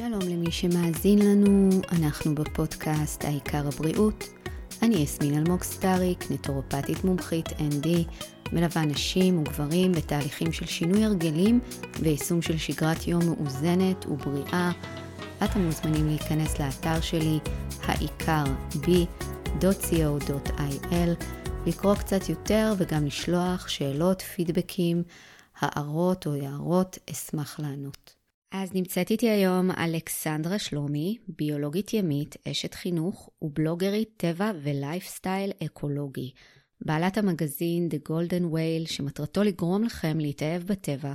שלום למי שמאזין לנו, אנחנו בפודקאסט העיקר הבריאות. אני יסמין אלמוג סטאריק, נטורופטית מומחית ND, מלווה נשים וגברים בתהליכים של שינוי הרגלים ויישום של שגרת יום מאוזנת ובריאה. אתם מוזמנים להיכנס לאתר שלי, העיקר ב.co.il, לקרוא קצת יותר וגם לשלוח שאלות, פידבקים, הערות או הערות, אשמח לענות. אז נמצאת איתי היום אלכסנדרה שלומי, ביולוגית ימית, אשת חינוך ובלוגרית טבע ולייפסטייל אקולוגי. בעלת המגזין The Golden Whale, שמטרתו לגרום לכם להתאהב בטבע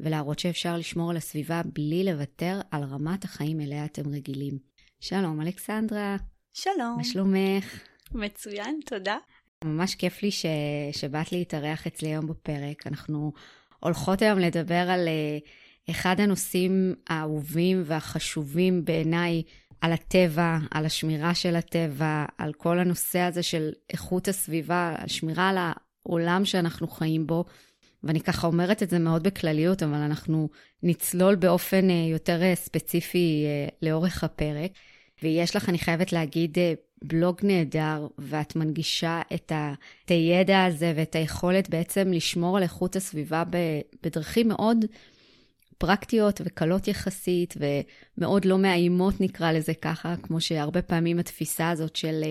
ולהראות שאפשר לשמור על הסביבה בלי לוותר על רמת החיים אליה אתם רגילים. שלום אלכסנדרה. שלום. מה שלומך? מצוין, תודה. ממש כיף לי ש... שבאת להתארח אצלי היום בפרק. אנחנו הולכות היום לדבר על uh, אחד הנושאים האהובים והחשובים בעיניי על הטבע, על השמירה של הטבע, על כל הנושא הזה של איכות הסביבה, על שמירה על העולם שאנחנו חיים בו. ואני ככה אומרת את זה מאוד בכלליות, אבל אנחנו נצלול באופן אה, יותר אה, ספציפי אה, לאורך הפרק. ויש לך, אני חייבת להגיד, בלוג נהדר, ואת מנגישה את, ה, את הידע הזה ואת היכולת בעצם לשמור על איכות הסביבה בדרכים מאוד פרקטיות וקלות יחסית, ומאוד לא מאיימות נקרא לזה ככה, כמו שהרבה פעמים התפיסה הזאת של,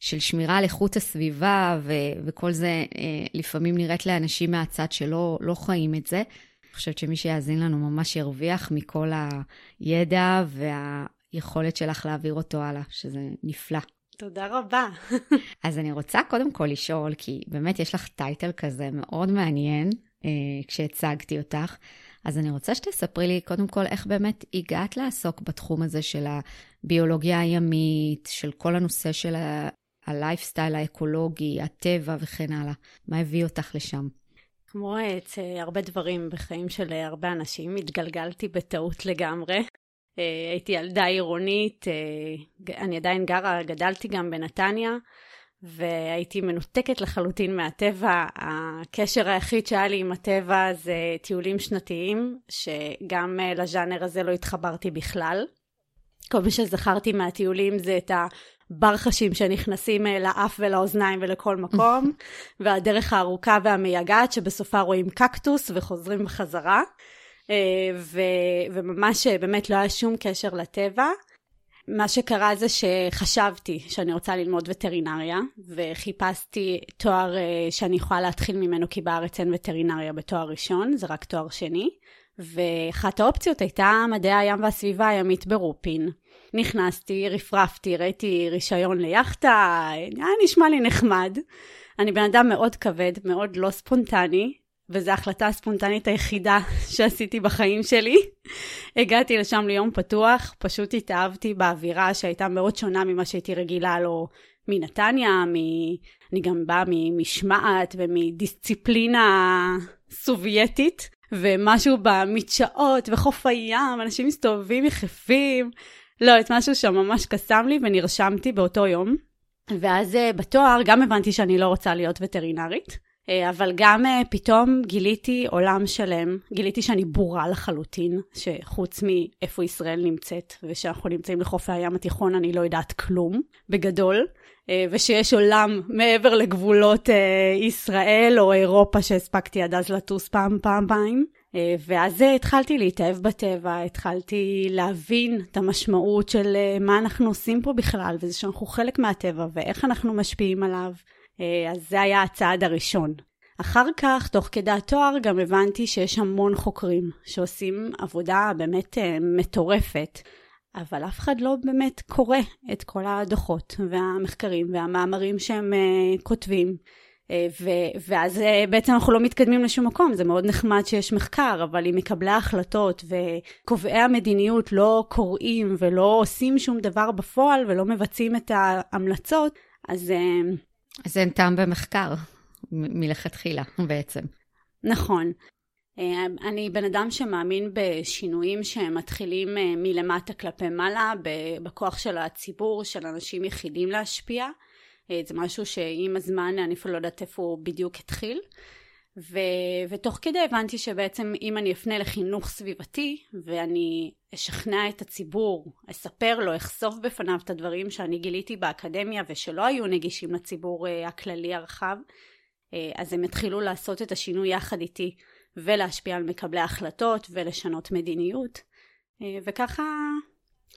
של שמירה על איכות הסביבה ו, וכל זה אה, לפעמים נראית לאנשים מהצד שלא לא חיים את זה. אני חושבת שמי שיאזין לנו ממש ירוויח מכל הידע והיכולת שלך להעביר אותו הלאה, שזה נפלא. תודה רבה. אז אני רוצה קודם כל לשאול, כי באמת יש לך טייטל כזה מאוד מעניין אה, כשהצגתי אותך. אז אני רוצה שתספרי לי קודם כל איך באמת הגעת לעסוק בתחום הזה של הביולוגיה הימית, של כל הנושא של הלייפסטייל האקולוגי, הטבע וכן הלאה. מה הביא אותך לשם? כמו את אה, הרבה דברים בחיים של אה, הרבה אנשים, התגלגלתי בטעות לגמרי. אה, הייתי ילדה עירונית, אני עדיין גרה, גדלתי גם בנתניה. והייתי מנותקת לחלוטין מהטבע. הקשר היחיד שהיה לי עם הטבע זה טיולים שנתיים, שגם אה, לז'אנר הזה לא התחברתי בכלל. כל מה שזכרתי מהטיולים זה את הברחשים שנכנסים אה, לאף ולאוזניים ולכל מקום, והדרך הארוכה והמייגעת שבסופה רואים קקטוס וחוזרים בחזרה. אה, ו- וממש באמת לא היה שום קשר לטבע. מה שקרה זה שחשבתי שאני רוצה ללמוד וטרינריה, וחיפשתי תואר אה, שאני יכולה להתחיל ממנו, כי בארץ אין וטרינריה בתואר ראשון, זה רק תואר שני. ואחת האופציות הייתה מדעי הים והסביבה הימית ברופין. נכנסתי, רפרפתי, ראיתי רישיון ליאכטה, היה נשמע לי נחמד. אני בן אדם מאוד כבד, מאוד לא ספונטני, וזו ההחלטה הספונטנית היחידה שעשיתי בחיים שלי. הגעתי לשם ליום פתוח, פשוט התאהבתי באווירה שהייתה מאוד שונה ממה שהייתי רגילה לו מנתניה, מ... אני גם באה ממשמעת ומדיסציפלינה סובייטית, ומשהו במדשאות וחוף הים, אנשים מסתובבים יחפים. לא, את משהו שם ממש קסם לי ונרשמתי באותו יום. ואז אה, בתואר גם הבנתי שאני לא רוצה להיות וטרינרית. אה, אבל גם אה, פתאום גיליתי עולם שלם, גיליתי שאני בורה לחלוטין, שחוץ מאיפה ישראל נמצאת, ושאנחנו נמצאים לחופי הים התיכון, אני לא יודעת כלום, בגדול, אה, ושיש עולם מעבר לגבולות ישראל או אירופה שהספקתי עד אז לטוס פעם, פעם, פעם. ואז התחלתי להתאהב בטבע, התחלתי להבין את המשמעות של מה אנחנו עושים פה בכלל, וזה שאנחנו חלק מהטבע, ואיך אנחנו משפיעים עליו. אה, אז זה היה הצעד הראשון. אחר כך, תוך כדי התואר, גם הבנתי שיש המון חוקרים שעושים עבודה באמת אה, מטורפת, אבל אף אחד לא באמת קורא את כל הדוחות והמחקרים והמאמרים שהם uh, כותבים. ו- ואז בעצם אנחנו לא מתקדמים לשום מקום, זה מאוד נחמד שיש מחקר, אבל אם מקבלי ההחלטות וקובעי המדיניות לא קוראים ולא עושים שום דבר בפועל ולא מבצעים את ההמלצות, אז אז אין טעם במחקר מלכתחילה בעצם. נכון. אה, אני בן אדם שמאמין בשינויים שמתחילים אה, מלמטה כלפי מעלה, בכוח של הציבור, של אנשים יחידים להשפיע. אה, זה משהו שעם הזמן אני אפילו לא יודעת איפה הוא בדיוק התחיל. ו, ותוך כדי הבנתי שבעצם אם אני אפנה לחינוך סביבתי ואני אשכנע את הציבור, אספר לו, אחשוף בפניו את הדברים שאני גיליתי באקדמיה ושלא היו נגישים לציבור אה, הכללי הרחב, אה, אז הם התחילו לעשות את השינוי יחד איתי ולהשפיע על מקבלי ההחלטות ולשנות מדיניות. אה, וככה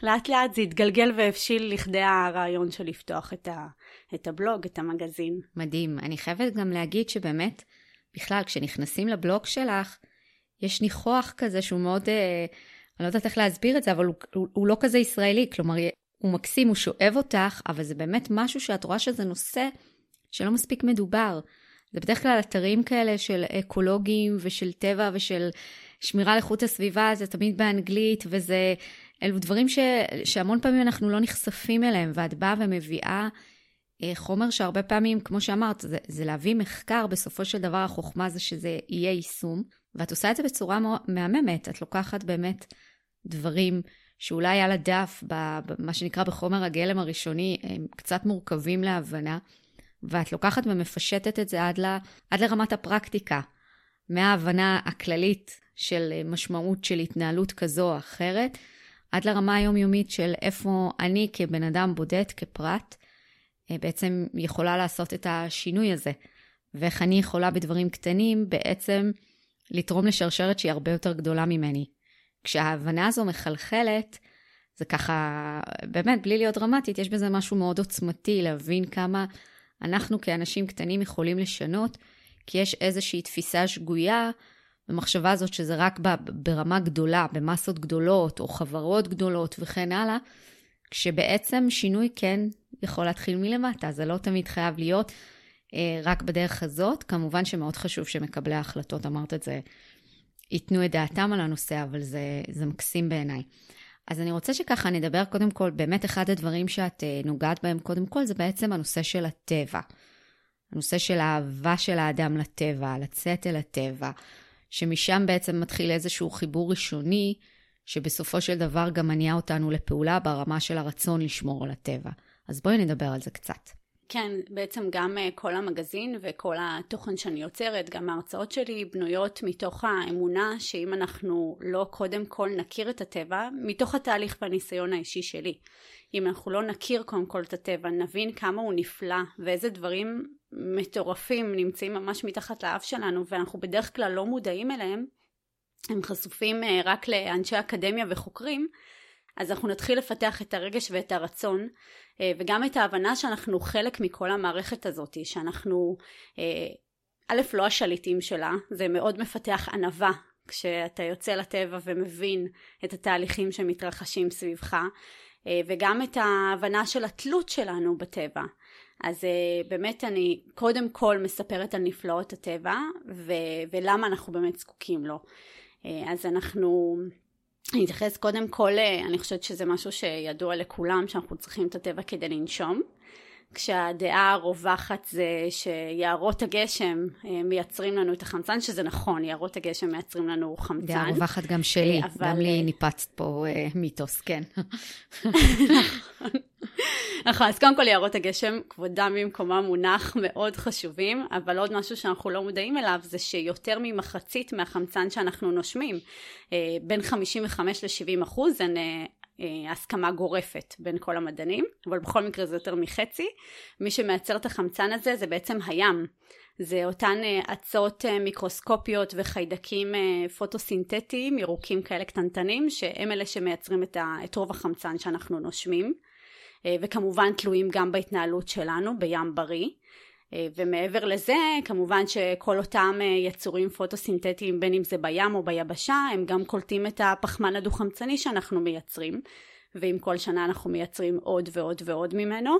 לאט לאט זה התגלגל והבשיל לכדי הרעיון של לפתוח את, ה, את הבלוג, את המגזין. מדהים. אני חייבת גם להגיד שבאמת, בכלל, כשנכנסים לבלוג שלך, יש ניחוח כזה שהוא מאוד, אה, אני לא יודעת איך להסביר את זה, אבל הוא, הוא, הוא לא כזה ישראלי. כלומר, הוא מקסים, הוא שואב אותך, אבל זה באמת משהו שאת רואה שזה נושא שלא מספיק מדובר. זה בדרך כלל אתרים כאלה של אקולוגים ושל טבע ושל שמירה על איכות הסביבה, זה תמיד באנגלית, וזה... אלו דברים ש, שהמון פעמים אנחנו לא נחשפים אליהם, ואת באה ומביאה אה, חומר שהרבה פעמים, כמו שאמרת, זה, זה להביא מחקר, בסופו של דבר החוכמה זה שזה יהיה יישום, ואת עושה את זה בצורה מהממת, את לוקחת באמת דברים שאולי על הדף, במה שנקרא בחומר הגלם הראשוני, הם קצת מורכבים להבנה, ואת לוקחת ומפשטת את זה עד, ל, עד לרמת הפרקטיקה, מההבנה הכללית של משמעות של התנהלות כזו או אחרת, עד לרמה היומיומית של איפה אני כבן אדם בודד, כפרט, אה, בעצם יכולה לעשות את השינוי הזה, ואיך אני יכולה בדברים קטנים בעצם לתרום לשרשרת שהיא הרבה יותר גדולה ממני. כשההבנה הזו מחלחלת, זה ככה, באמת, בלי להיות דרמטית, יש בזה משהו מאוד עוצמתי, להבין כמה אנחנו כאנשים קטנים יכולים לשנות, כי יש איזושהי תפיסה שגויה במחשבה הזאת שזה רק ברמה גדולה, במסות גדולות, או חברות גדולות וכן הלאה, כשבעצם שינוי כן יכול להתחיל מלמטה, זה לא תמיד חייב להיות אה, רק בדרך הזאת. כמובן שמאוד חשוב שמקבלי ההחלטות, אמרת את זה, ייתנו את דעתם על הנושא, אבל זה, זה מקסים בעיניי. אז אני רוצה שככה נדבר קודם כל, באמת אחד הדברים שאת אה, נוגעת בהם קודם כל, זה בעצם הנושא של הטבע. הנושא של האהבה של האדם לטבע, לצאת אל הטבע, שמשם בעצם מתחיל איזשהו חיבור ראשוני, שבסופו של דבר גם מניע אותנו לפעולה ברמה של הרצון לשמור על הטבע. אז בואי נדבר על זה קצת. כן, בעצם גם אה, כל המגזין וכל התוכן שאני יוצרת, גם ההרצאות שלי, בנויות מתוך האמונה שאם אנחנו לא קודם כל נכיר את הטבע, מתוך התהליך והניסיון האישי שלי. אם אנחנו לא נכיר קודם כל את הטבע, נבין כמה הוא נפלא ואיזה דברים מטורפים נמצאים ממש מתחת לאף שלנו ואנחנו בדרך כלל לא מודעים אליהם, הם חשופים אה, רק לאנשי אקדמיה וחוקרים, אז אנחנו נתחיל לפתח את הרגש ואת הרצון אה, וגם את ההבנה שאנחנו חלק מכל המערכת הזאת, שאנחנו אה, א', לא השליטים שלה, זה מאוד מפתח ענווה כשאתה יוצא לטבע ומבין את התהליכים שמתרחשים סביבך, וגם את ההבנה של התלות שלנו בטבע. אז באמת אני קודם כל מספרת על נפלאות הטבע ו- ולמה אנחנו באמת זקוקים לו. אז אנחנו, אני אתייחס קודם כל, uh, אני חושבת שזה משהו שידוע לכולם שאנחנו צריכים את הטבע כדי לנשום. כשהדעה הרווחת זה שיערות הגשם מייצרים לנו את החמצן, שזה נכון, יערות הגשם מייצרים לנו חמצן. דעה רווחת גם שלי, אבל... גם לי ניפצת פה מיתוס, כן. נכון. נכון, אז קודם כל יערות הגשם, כבודם במקומם מונח מאוד חשובים, אבל עוד משהו שאנחנו לא מודעים אליו זה שיותר ממחצית מהחמצן שאנחנו נושמים, אה, בין 55 ל-70 אחוז, הן אה, אה, הסכמה גורפת בין כל המדענים, אבל בכל מקרה זה יותר מחצי. מי שמייצר את החמצן הזה זה בעצם הים. זה אותן אצות מיקרוסקופיות וחיידקים פוטוסינתטיים, ירוקים כאלה קטנטנים, שהם אלה שמייצרים את רוב החמצן שאנחנו נושמים. אה, וכמובן תלויים גם בהתנהלות שלנו בים בריא. אה, ומעבר לזה, כמובן שכל אותם אה, יצורים פוטוסינתטיים, בין אם זה בים או ביבשה, הם גם קולטים את הפחמן הדו-חמצני שאנחנו מייצרים, ואם כל שנה אנחנו מייצרים עוד ועוד ועוד ממנו,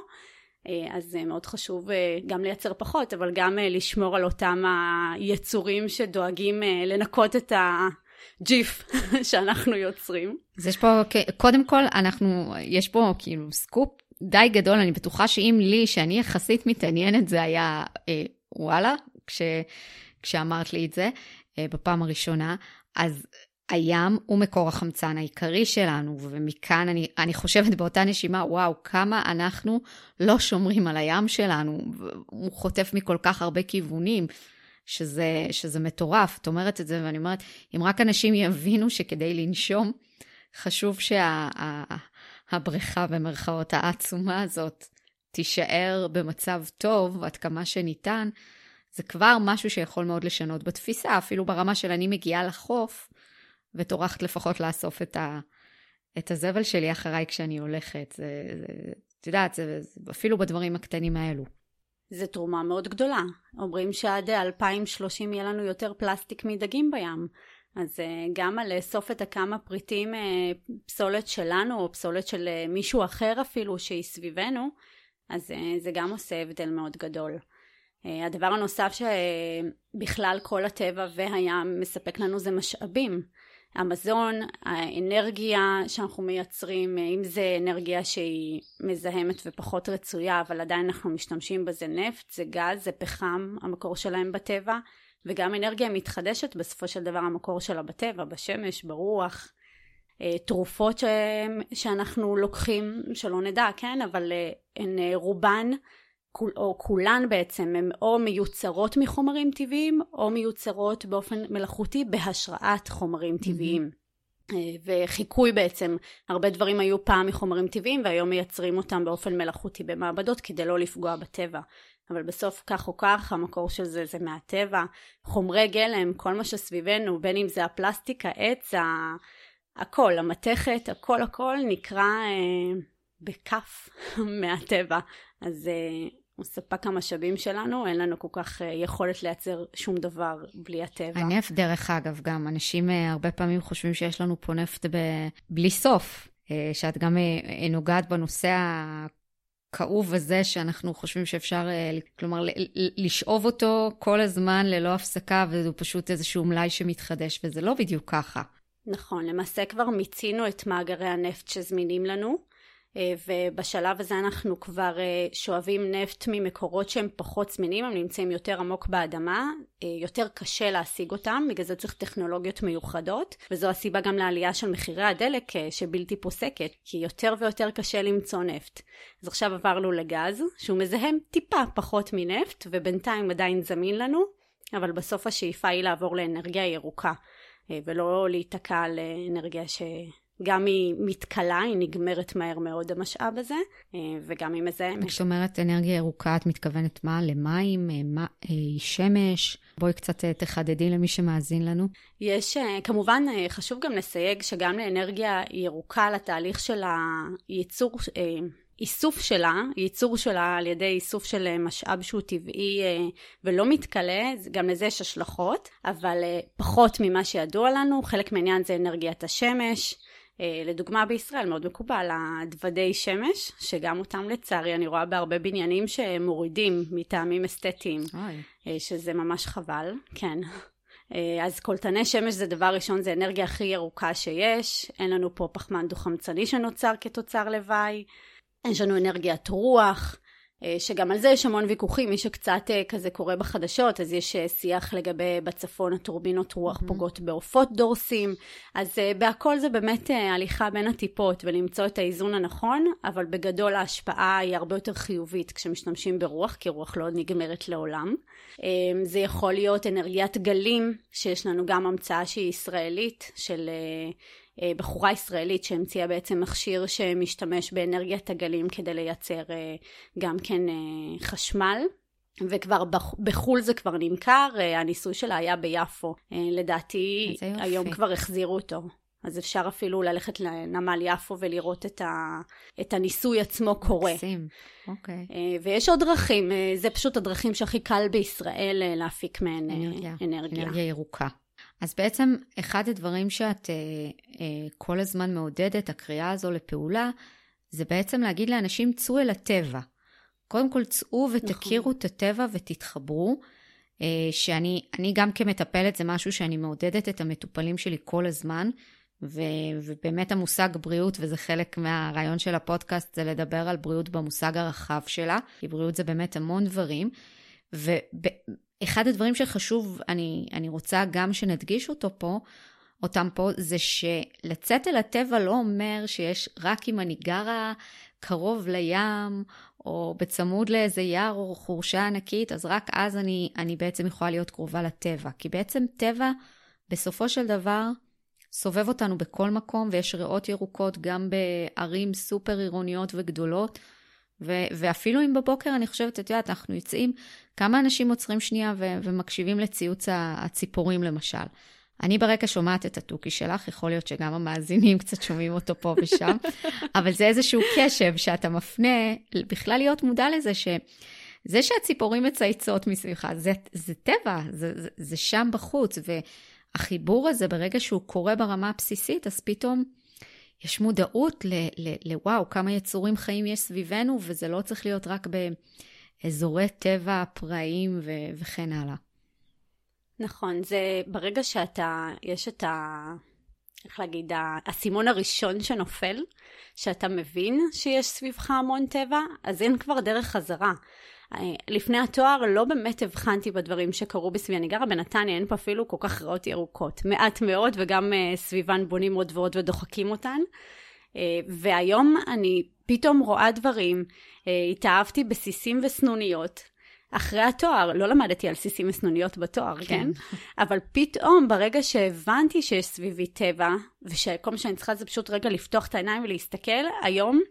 אז זה מאוד חשוב גם לייצר פחות, אבל גם לשמור על אותם היצורים שדואגים לנקות את ה... ג'יף שאנחנו יוצרים. אז יש פה, קודם כל, אנחנו, יש פה כאילו סקופ די גדול, אני בטוחה שאם לי, שאני יחסית מתעניינת, זה היה אה, וואלה, כש, כשאמרת לי את זה אה, בפעם הראשונה, אז הים הוא מקור החמצן העיקרי שלנו, ומכאן אני, אני חושבת באותה נשימה, וואו, כמה אנחנו לא שומרים על הים שלנו, הוא חוטף מכל כך הרבה כיוונים. שזה, שזה מטורף. את אומרת את זה, ואני אומרת, אם רק אנשים יבינו שכדי לנשום, חשוב שהבריכה, שה, במרכאות, העצומה הזאת, תישאר במצב טוב עד כמה שניתן, זה כבר משהו שיכול מאוד לשנות בתפיסה, אפילו ברמה של אני מגיעה לחוף, וטורחת לפחות לאסוף את, ה, את הזבל שלי אחריי כשאני הולכת. זה, זה, את יודעת, זה, זה אפילו בדברים הקטנים האלו. זה תרומה מאוד גדולה. אומרים שעד 2030 יהיה לנו יותר פלסטיק מדגים בים. אז אה, גם על לאסוף את הכמה פריטים, אה, פסולת שלנו או פסולת של אה, מישהו אחר אפילו שהיא סביבנו, אז זה גם עושה הבדל מאוד גדול. הדבר הנוסף שבכלל כל הטבע והים מספק לנו זה משאבים. המזון, האנרגיה שאנחנו מייצרים, אם זה אנרגיה שהיא מזהמת ופחות רצויה, אבל עדיין אנחנו משתמשים בזה נפט, זה גז, זה פחם, המקור שלהם בטבע, וגם אנרגיה מתחדשת בסופו של דבר המקור שלה בטבע, בשמש, ברוח. אה, תרופות ש... שאנחנו לוקחים, שלא נדע, כן, אבל אה, הן אה, רובן או כולן בעצם הן או מיוצרות מחומרים טבעיים או מיוצרות באופן מלאכותי בהשראת חומרים טבעיים. Mm-hmm. וחיקוי בעצם, הרבה דברים היו פעם מחומרים טבעיים והיום מייצרים אותם באופן מלאכותי במעבדות כדי לא לפגוע בטבע. אבל בסוף כך או כך המקור של זה זה מהטבע, חומרי גלם, כל מה שסביבנו, בין אם זה הפלסטיק, העץ, ה... הכל, המתכת, הכל הכל נקרא אה, בכף מהטבע. אז אה, הוא ספק המשאבים שלנו, אין לנו כל כך אה, יכולת לייצר שום דבר בלי הטבע. הנפט, דרך אגב, גם אנשים אה, הרבה פעמים חושבים שיש לנו פה נפט ב... בלי סוף, אה, שאת גם נוגעת בנושא הכאוב הזה, שאנחנו חושבים שאפשר, כלומר, לשאוב אותו כל הזמן ללא הפסקה, והוא פשוט איזשהו מלאי שמתחדש, וזה לא בדיוק ככה. נכון, למעשה כבר מיצינו את מאגרי הנפט שזמינים לנו. אה, ובשלב הזה אנחנו כבר אה, שואבים נפט ממקורות שהם פחות זמינים, הם נמצאים יותר עמוק באדמה, אה, יותר קשה להשיג אותם, בגלל זה צריך טכנולוגיות מיוחדות, וזו הסיבה גם לעלייה של מחירי הדלק שבלתי פוסקת, כי יותר ויותר קשה למצוא נפט. אז עכשיו עברנו לגז, שהוא מזהם טיפה פחות מנפט, ובינתיים עדיין זמין לנו, אבל בסוף השאיפה היא לעבור לאנרגיה ירוקה, ולא להיתקע על אנרגיה ש... גם היא מתכלה, היא נגמרת מהר מאוד המשאב הזה, אה, וגם היא מזהמת. כשאת אומרת אנרגיה ירוקה, את מתכוונת מה? למים? אה, מה, אה, שמש? בואי קצת תחדדי למי שמאזין לנו. יש, כמובן, חשוב גם לסייג שגם לאנרגיה ירוקה, לתהליך של הייצור, איסוף שלה, ייצור שלה על ידי איסוף של משאב שהוא טבעי ולא מתכלה, גם לזה יש השלכות, אבל פחות ממה שידוע לנו, חלק מהעניין זה אנרגיית השמש. אה, לדוגמה בישראל מאוד מקובל הדוודי שמש, שגם אותם לצערי אני רואה בהרבה בניינים שמורידים מטעמים אסתטיים, אוי. אה, שזה ממש חבל, כן. אה, אז קולטני שמש זה דבר ראשון, זה אנרגיה הכי ירוקה שיש, אין לנו פה פחמן דו-חמצני שנוצר כתוצר לוואי, יש לנו אנרגיית רוח, שגם על זה יש המון ויכוחים, מי שקצת אה, כזה קורא בחדשות, אז יש אה, שיח לגבי בצפון הטורבינות רוח mm-hmm. פוגעות בעופות דורסים, אז בהכל זה באמת הליכה בין הטיפות ולמצוא את האיזון הנכון, אבל בגדול ההשפעה היא הרבה יותר חיובית כשמשתמשים ברוח, כי רוח לא נגמרת לעולם. זה יכול להיות אנרגיית גלים, שיש לנו גם המצאה שהיא ישראלית, של... אה, בחורה ישראלית שהמציאה בעצם מכשיר שמשתמש באנרגיית הגלים כדי לייצר אה, גם כן אה, חשמל. וכבר בחו"ל זה כבר נמכר, הניסוי שלה היה ביפו. לדעתי היום כבר החזירו אותו. אז אפשר אפילו ללכת לנמל יפו ולראות את, ה, את הניסוי עצמו קורה. מקסים, אוקיי. ויש עוד דרכים, זה פשוט הדרכים שהכי קל בישראל להפיק מהן אנרגיה. אנרגיה. אנרגיה ירוקה. אז בעצם אחד הדברים שאת אה, אה, כל הזמן מעודדת, הקריאה הזו לפעולה, זה בעצם להגיד לאנשים, צאו אל הטבע. קודם כל צאו ותכירו נכון. את הטבע ותתחברו. אה, שאני גם כמטפלת זה משהו שאני מעודדת את המטופלים שלי כל הזמן, ו, ובאמת המושג בריאות, וזה חלק מהרעיון של הפודקאסט, זה לדבר על בריאות במושג הרחב שלה, כי בריאות זה באמת המון דברים. אחד הדברים שחשוב, אני, אני רוצה גם שנדגיש אותו פה, אותם פה, זה שלצאת אל הטבע לא אומר שיש רק אם אני גרה קרוב לים, או בצמוד לאיזה יער או חורשה ענקית, אז רק אז אני, אני בעצם יכולה להיות קרובה לטבע. כי בעצם טבע, בסופו של דבר, סובב אותנו בכל מקום, ויש ריאות ירוקות גם בערים סופר עירוניות וגדולות. ו- ואפילו אם בבוקר, אני חושבת, את יודעת, אנחנו יוצאים, כמה אנשים עוצרים שנייה ו- ומקשיבים לציוץ הציפורים למשל. אני ברקע שומעת את התוכי שלך, יכול להיות שגם המאזינים קצת שומעים אותו פה ושם, אבל זה איזשהו קשב שאתה מפנה, בכלל להיות מודע לזה ש... זה שהציפורים מצייצות מסביבך, זה, זה טבע, זה, זה, זה שם בחוץ, והחיבור הזה, ברגע שהוא קורה ברמה הבסיסית, אז פתאום יש מודעות לוואו, כמה יצורים חיים יש סביבנו, וזה לא צריך להיות רק באזורי טבע פראיים ו- וכן הלאה. נכון, זה ברגע שאתה, יש את ה... איך להגיד, האסימון הראשון שנופל, שאתה מבין שיש סביבך המון טבע, אז אין כבר דרך חזרה. אה, לפני התואר לא באמת הבחנתי בדברים שקרו בסביבי. אני גרה בנתניה, אין פה אפילו כל כך ריאות ירוקות. מעט מאוד, וגם uh, סביבן בונים עוד ועוד ודוחקים אותן. Uh, והיום אני פתאום רואה דברים, uh, התאהבתי בסיסים וסנוניות. אחרי התואר, לא למדתי על סיסים וסנוניות בתואר, כן? כן? אבל פתאום, ברגע שהבנתי שיש סביבי טבע, ושכל מה שאני צריכה זה פשוט רגע לפתוח את העיניים ולהסתכל, היום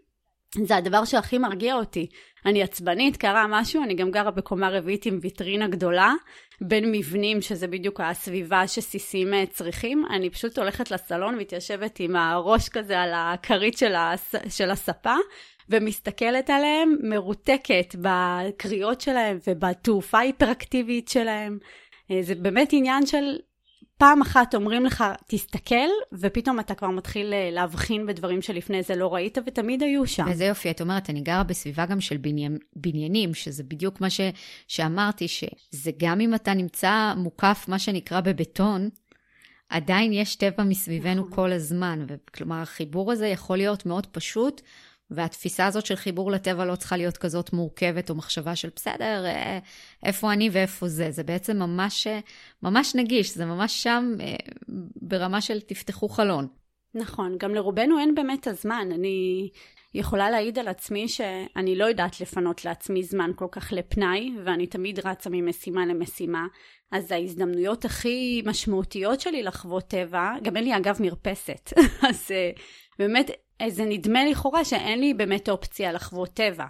זה הדבר שהכי מרגיע אותי. אני עצבנית, קרה משהו, אני גם גרה בקומה רביעית עם ויטרינה גדולה, בין מבנים, שזה בדיוק הסביבה שסיסים אה, צריכים. אני פשוט הולכת לסלון, מתיישבת עם הראש כזה על הכרית של, הס... של הספה, ומסתכלת עליהם, מרותקת בקריאות שלהם ובתעופה ההיפראקטיבית שלהם. אה, זה באמת עניין של פעם אחת אומרים לך, תסתכל, ופתאום אתה כבר מתחיל אה, להבחין בדברים שלפני זה לא ראית, ותמיד היו שם. וזה יופי, את אומרת, אני גרה בסביבה גם של בניין, בניינים, שזה בדיוק מה ש, שאמרתי, שזה גם אם אתה נמצא מוקף, מה שנקרא, בבטון, עדיין יש טבע מסביבנו נכון. כל הזמן. כלומר, החיבור הזה יכול להיות מאוד פשוט, והתפיסה הזאת של חיבור לטבע לא צריכה להיות כזאת מורכבת, או מחשבה של בסדר, אה, איפה אני ואיפה זה. זה בעצם ממש, אה, ממש נגיש, זה ממש שם אה, ברמה של תפתחו חלון. נכון, גם לרובנו אין באמת הזמן. אני יכולה להעיד על עצמי שאני לא יודעת לפנות לעצמי זמן כל כך לפנאי, ואני תמיד רצה ממשימה למשימה. אז ההזדמנויות הכי משמעותיות שלי לחוות טבע, גם אין לי אגב מרפסת, אז באמת זה נדמה לכאורה שאין לי באמת אופציה לחוות טבע.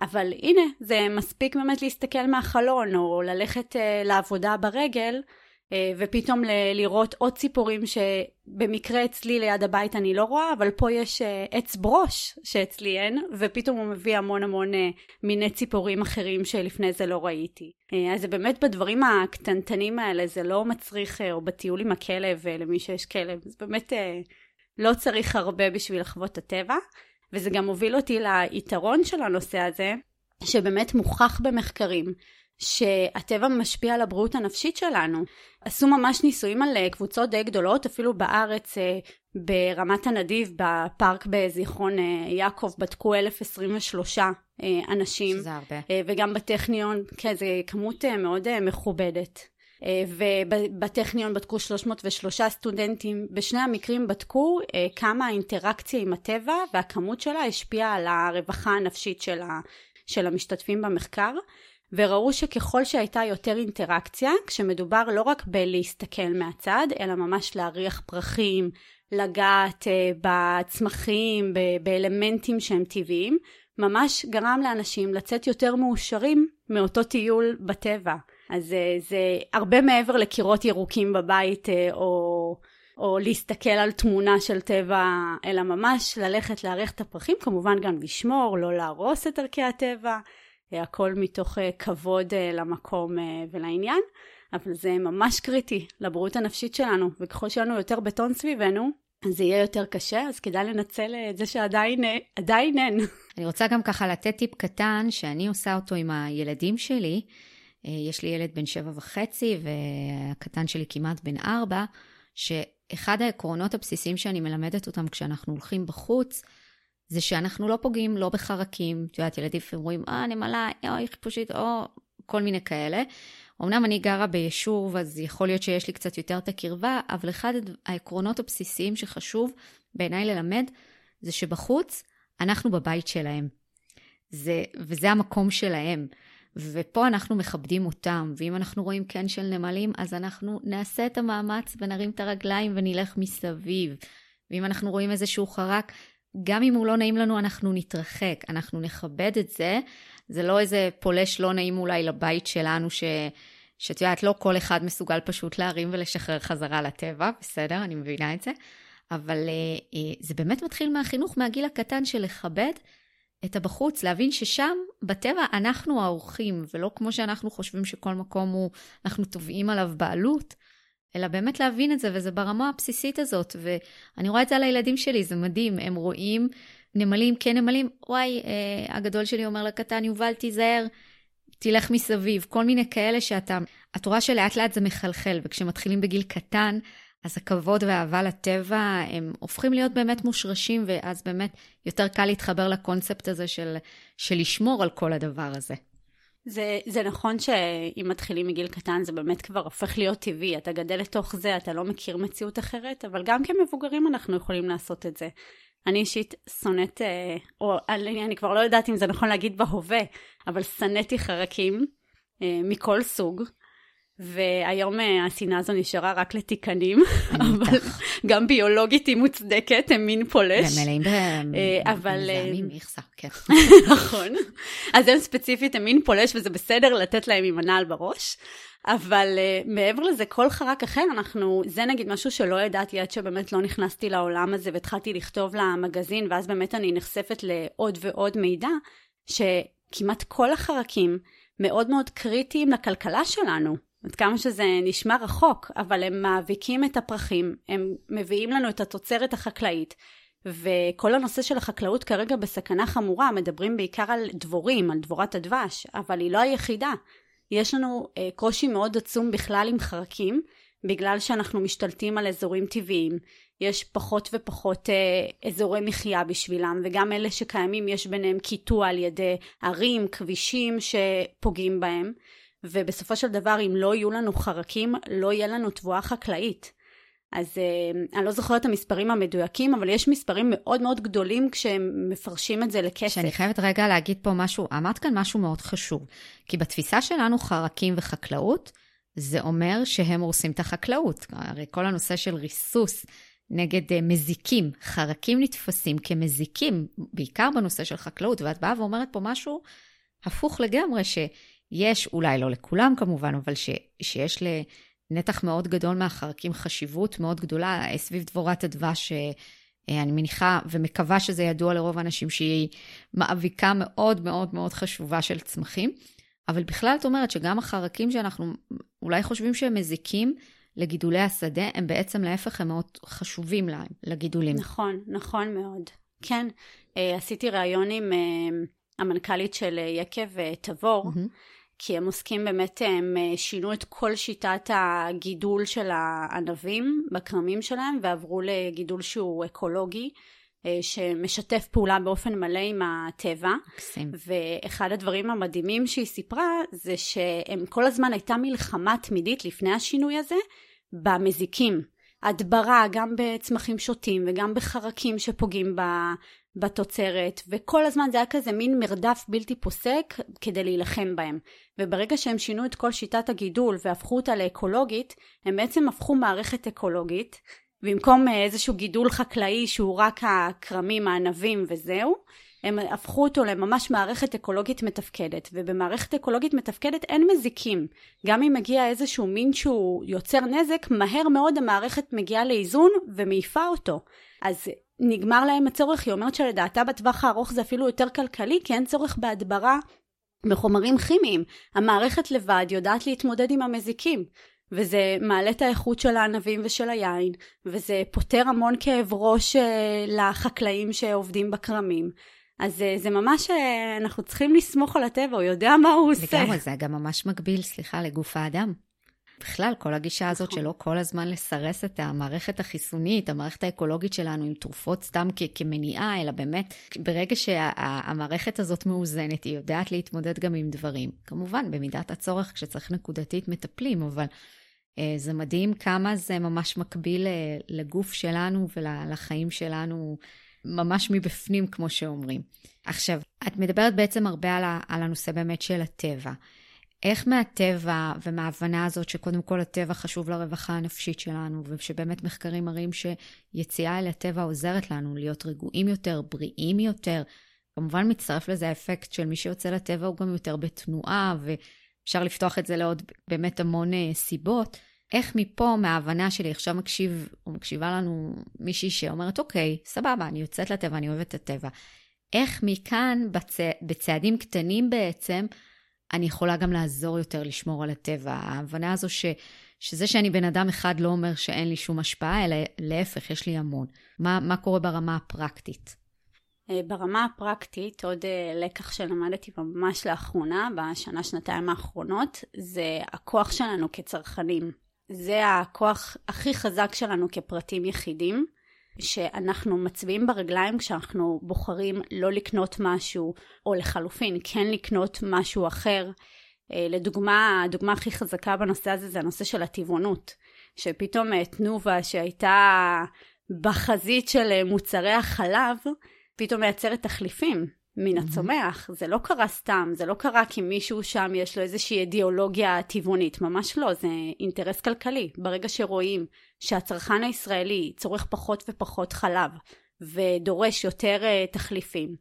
אבל הנה, זה מספיק באמת להסתכל מהחלון, או ללכת uh, לעבודה ברגל, uh, ופתאום ל- לראות עוד ציפורים שבמקרה אצלי ליד הבית אני לא רואה, אבל פה יש uh, עץ ברוש שאצלי אין, ופתאום הוא מביא המון המון uh, מיני ציפורים אחרים שלפני זה לא ראיתי. Uh, אז זה באמת בדברים הקטנטנים האלה, זה לא מצריך, uh, או בטיול עם הכלב, uh, למי שיש כלב, זה באמת... Uh, לא צריך הרבה בשביל לחוות את הטבע, וזה גם מוביל אותי ליתרון של הנושא הזה, שבאמת מוכח במחקרים, שהטבע משפיע על הבריאות הנפשית שלנו. עשו ממש ניסויים על אה, קבוצות די גדולות, אפילו בארץ, אה, ברמת הנדיב, בפארק בזיכרון אה, יעקב, בדקו 1,023 אנשים. שזה הרבה. וגם בטכניון, כן, זו כמות מאוד מכובדת. אה, ובטכניון בדקו 303 סטודנטים, בשני המקרים בדקו אה, כמה האינטראקציה עם הטבע והכמות שלה השפיעה על הרווחה הנפשית של, ה, של המשתתפים במחקר. וראו שככל שהייתה יותר אינטראקציה, כשמדובר לא רק בלהסתכל מהצד, אלא ממש להריח פרחים, לגעת uh, בצמחים, באלמנטים שהם טבעיים, ממש גרם לאנשים לצאת יותר מאושרים מאותו טיול בטבע. אז זה, אה, זה הרבה מעבר לקירות ירוקים בבית אה, או, או להסתכל על תמונה של טבע, אלא ממש ללכת לארח את הפרחים, כמובן גם לשמור, לא להרוס את ערכי הטבע, אה, הכל מתוך כבוד למקום ולעניין, אבל זה ממש קריטי לבריאות הנפשית שלנו, וככל שיהיה לנו יותר בטון סביבנו, אז זה יהיה יותר קשה, אז כדאי לנצל את זה שעדיין אין. אני רוצה גם ככה לתת טיפ קטן, שאני עושה אותו עם הילדים שלי. אה, יש לי ילד בן שבע וחצי והקטן שלי כמעט בן ארבע, שאחד העקרונות הבסיסיים שאני מלמדת אותם כשאנחנו הולכים בחוץ, זה שאנחנו לא פוגעים לא בחרקים, את יודעת, ילדים אומרים, אה, נמלה, אוי, חיפושית, או כל מיני כאלה. אמנם אני גרה ביישוב, אז יכול להיות שיש לי קצת יותר את הקרבה, אבל אחד העקרונות הבסיסיים שחשוב בעיניי ללמד, זה שבחוץ אנחנו בבית שלהם. זה, וזה המקום שלהם. ופה אנחנו מכבדים אותם, ואם אנחנו רואים קן של נמלים, אז אנחנו נעשה את המאמץ ונרים את הרגליים ונלך מסביב. ואם אנחנו רואים איזשהו חרק, גם אם הוא לא נעים לנו, אנחנו נתרחק, אנחנו נכבד את זה. זה לא איזה פולש לא נעים אולי לבית שלנו, ש... שאת יודעת, לא כל אחד מסוגל פשוט להרים ולשחרר חזרה לטבע, בסדר, אני מבינה את זה. אבל uh, uh, זה באמת מתחיל מהחינוך, מהגיל הקטן של לכבד את הבחוץ, להבין ששם, בטבע, אנחנו האורחים, ולא כמו שאנחנו חושבים שכל מקום הוא, אנחנו תובעים עליו בעלות, אלא באמת להבין את זה, וזה ברמה הבסיסית הזאת. ואני רואה את זה על הילדים שלי, זה מדהים, הם רואים נמלים, כן נמלים, וואי, אה, הגדול שלי אומר לקטן, יובל, תיזהר, תלך מסביב, כל מיני כאלה שאתה, את רואה שלאט לאט זה מחלחל, וכשמתחילים בגיל קטן, אז הכבוד והאהבה לטבע הם הופכים להיות באמת מושרשים, ואז באמת יותר קל להתחבר לקונספט הזה של, של לשמור על כל הדבר הזה. זה, זה נכון שאם מתחילים מגיל קטן זה באמת כבר הופך להיות טבעי, אתה גדל לתוך זה, אתה לא מכיר מציאות אחרת, אבל גם כמבוגרים אנחנו יכולים לעשות את זה. אני אישית שונאת, אה, או אני, אני כבר לא יודעת אם זה נכון להגיד בהווה, אבל שנאתי חרקים אה, מכל סוג. והיום אה, השנאה הזו נשארה רק לתיקנים, אבל גם ביולוגית היא מוצדקת, הם מין פולש. הם מלאים במזהמים, איכסה, כן. נכון. אז הם ספציפית הם מין פולש וזה בסדר לתת להם עם הנעל בראש. אבל uh, מעבר לזה, כל חרק אחר, אנחנו, זה נגיד משהו שלא ידעתי עד שבאמת לא נכנסתי לעולם הזה והתחלתי לכתוב למגזין, ואז באמת אני נחשפת לעוד ועוד מידע, שכמעט כל החרקים מאוד מאוד קריטיים לכלכלה שלנו. עד כמה שזה נשמע רחוק, אבל הם מאביקים את הפרחים, הם מביאים לנו את התוצרת החקלאית, וכל הנושא של החקלאות כרגע בסכנה חמורה, מדברים בעיקר על דבורים, על דבורת הדבש, אבל היא לא היחידה. יש לנו אה, קושי מאוד עצום בכלל עם חרקים, בגלל שאנחנו משתלטים על אזורים טבעיים. יש פחות ופחות אה, אזורי מחיה בשבילם, וגם אלה שקיימים יש ביניהם קיטוע על ידי ערים, כבישים שפוגעים בהם. ובסופו של דבר אם לא יהיו לנו חרקים, לא יהיה לנו תבואה חקלאית. אז uh, אני לא זוכרת את המספרים המדויקים, אבל יש מספרים מאוד מאוד גדולים כשהם מפרשים את זה לכסף. שאני חייבת רגע להגיד פה משהו, אמרת כאן משהו מאוד חשוב. כי בתפיסה שלנו חרקים וחקלאות, זה אומר שהם הורסים את החקלאות. הרי כל הנושא של ריסוס נגד uh, מזיקים, חרקים נתפסים כמזיקים, בעיקר בנושא של חקלאות, ואת באה ואומרת פה משהו הפוך לגמרי, ש... יש, אולי לא לכולם כמובן, אבל ש, שיש לנתח מאוד גדול מהחרקים חשיבות מאוד גדולה סביב דבורת הדבש, אה, אני מניחה ומקווה שזה ידוע לרוב האנשים שהיא מאביקה מאוד מאוד מאוד חשובה של צמחים. אבל בכלל את אומרת שגם החרקים שאנחנו אולי חושבים שהם מזיקים לגידולי השדה, הם בעצם להפך, הם מאוד חשובים להם, לגידולים. נכון, נכון מאוד. כן, אה, עשיתי ראיון עם אה, המנכ"לית של יקב תבור, mm-hmm. כי הם עוסקים באמת, הם אה, שינו את כל שיטת הגידול של הענבים בכרמים שלהם ועברו לגידול שהוא אקולוגי. אה, שמשתף פעולה באופן מלא עם הטבע. מקסים. ואחד הדברים המדהימים שהיא סיפרה זה שהם כל הזמן הייתה מלחמה תמידית לפני השינוי הזה במזיקים. הדברה גם בצמחים שוטים וגם בחרקים שפוגעים בתוצרת, וכל הזמן זה היה כזה מין מרדף בלתי פוסק כדי להילחם בהם. וברגע שהם שינו את כל שיטת הגידול והפכו אותה לאקולוגית, הם בעצם הפכו מערכת אקולוגית, במקום אה, איזשהו גידול חקלאי שהוא רק הכרמים, הענבים וזהו, הם הפכו אותו לממש מערכת אקולוגית מתפקדת, ובמערכת אקולוגית מתפקדת אין מזיקים. גם אם מגיע איזשהו מין שהוא יוצר נזק, מהר מאוד המערכת מגיעה לאיזון ומעיפה אותו. אז נגמר להם הצורך, היא אומרת שלדעתה בטווח הארוך זה אפילו יותר כלכלי, כי אין צורך בהדברה בחומרים כימיים. המערכת לבד יודעת להתמודד עם המזיקים. וזה מעלה את האיכות של הענבים ושל היין, וזה פותר המון כאב ראש אה, לחקלאים שעובדים בכרמים. אז אה, זה ממש, אה, אנחנו צריכים לסמוך על הטבע, הוא יודע מה הוא עושה. לגמרי, זה גם ממש מקביל, סליחה, לגוף האדם. בכלל, כל הגישה הזאת נכון. שלא כל הזמן לסרס את המערכת החיסונית, המערכת האקולוגית שלנו עם תרופות סתם כ- כמניעה, אלא באמת, ברגע שהמערכת שה- הזאת מאוזנת, היא יודעת להתמודד גם עם דברים. כמובן, במידת הצורך, כשצריך נקודתית מטפלים, אבל אה, זה מדהים כמה זה ממש מקביל אה, לגוף שלנו ולחיים שלנו, ממש מבפנים, כמו שאומרים. עכשיו, את מדברת בעצם הרבה על, על הנושא באמת של הטבע. איך מהטבע ומההבנה הזאת שקודם כל הטבע חשוב לרווחה הנפשית שלנו, ושבאמת מחקרים מראים שיציאה אל הטבע עוזרת לנו להיות רגועים יותר, בריאים יותר. כמובן מצטרף לזה האפקט של מי שיוצא לטבע הוא גם יותר בתנועה, ואפשר לפתוח את זה לעוד באמת המון אה, סיבות. איך מפה, מההבנה שלי, עכשיו מקשיב או מקשיבה לנו מישהי שאומרת, אוקיי, סבבה, אני יוצאת לטבע, אני אוהבת את הטבע. איך מכאן, בצע... בצעדים קטנים בעצם, אני יכולה גם לעזור יותר לשמור על הטבע. ההבנה הזו ש, שזה שאני בן אדם אחד לא אומר שאין לי שום השפעה, אלא להפך, יש לי המון. מה, מה קורה ברמה הפרקטית? אה, ברמה הפרקטית, עוד אה, לקח שלמדתי ממש לאחרונה, בשנה, שנתיים האחרונות, זה הכוח שלנו כצרכנים. זה הכוח הכי חזק שלנו כפרטים יחידים. שאנחנו מצביעים ברגליים כשאנחנו בוחרים לא לקנות משהו, או לחלופין, כן לקנות משהו אחר. אה, לדוגמה, הדוגמה הכי חזקה בנושא הזה זה הנושא של הטבעונות. שפתאום אה, תנובה שהייתה בחזית של אה, מוצרי החלב, פתאום מייצרת תחליפים. מן הצומח. זה לא קרה סתם, זה לא קרה כי מישהו שם יש לו איזושהי אידיאולוגיה טבעונית, ממש לא, זה אינטרס כלכלי. ברגע שרואים שהצרכן הישראלי צורך פחות ופחות חלב ודורש יותר uh, תחליפים,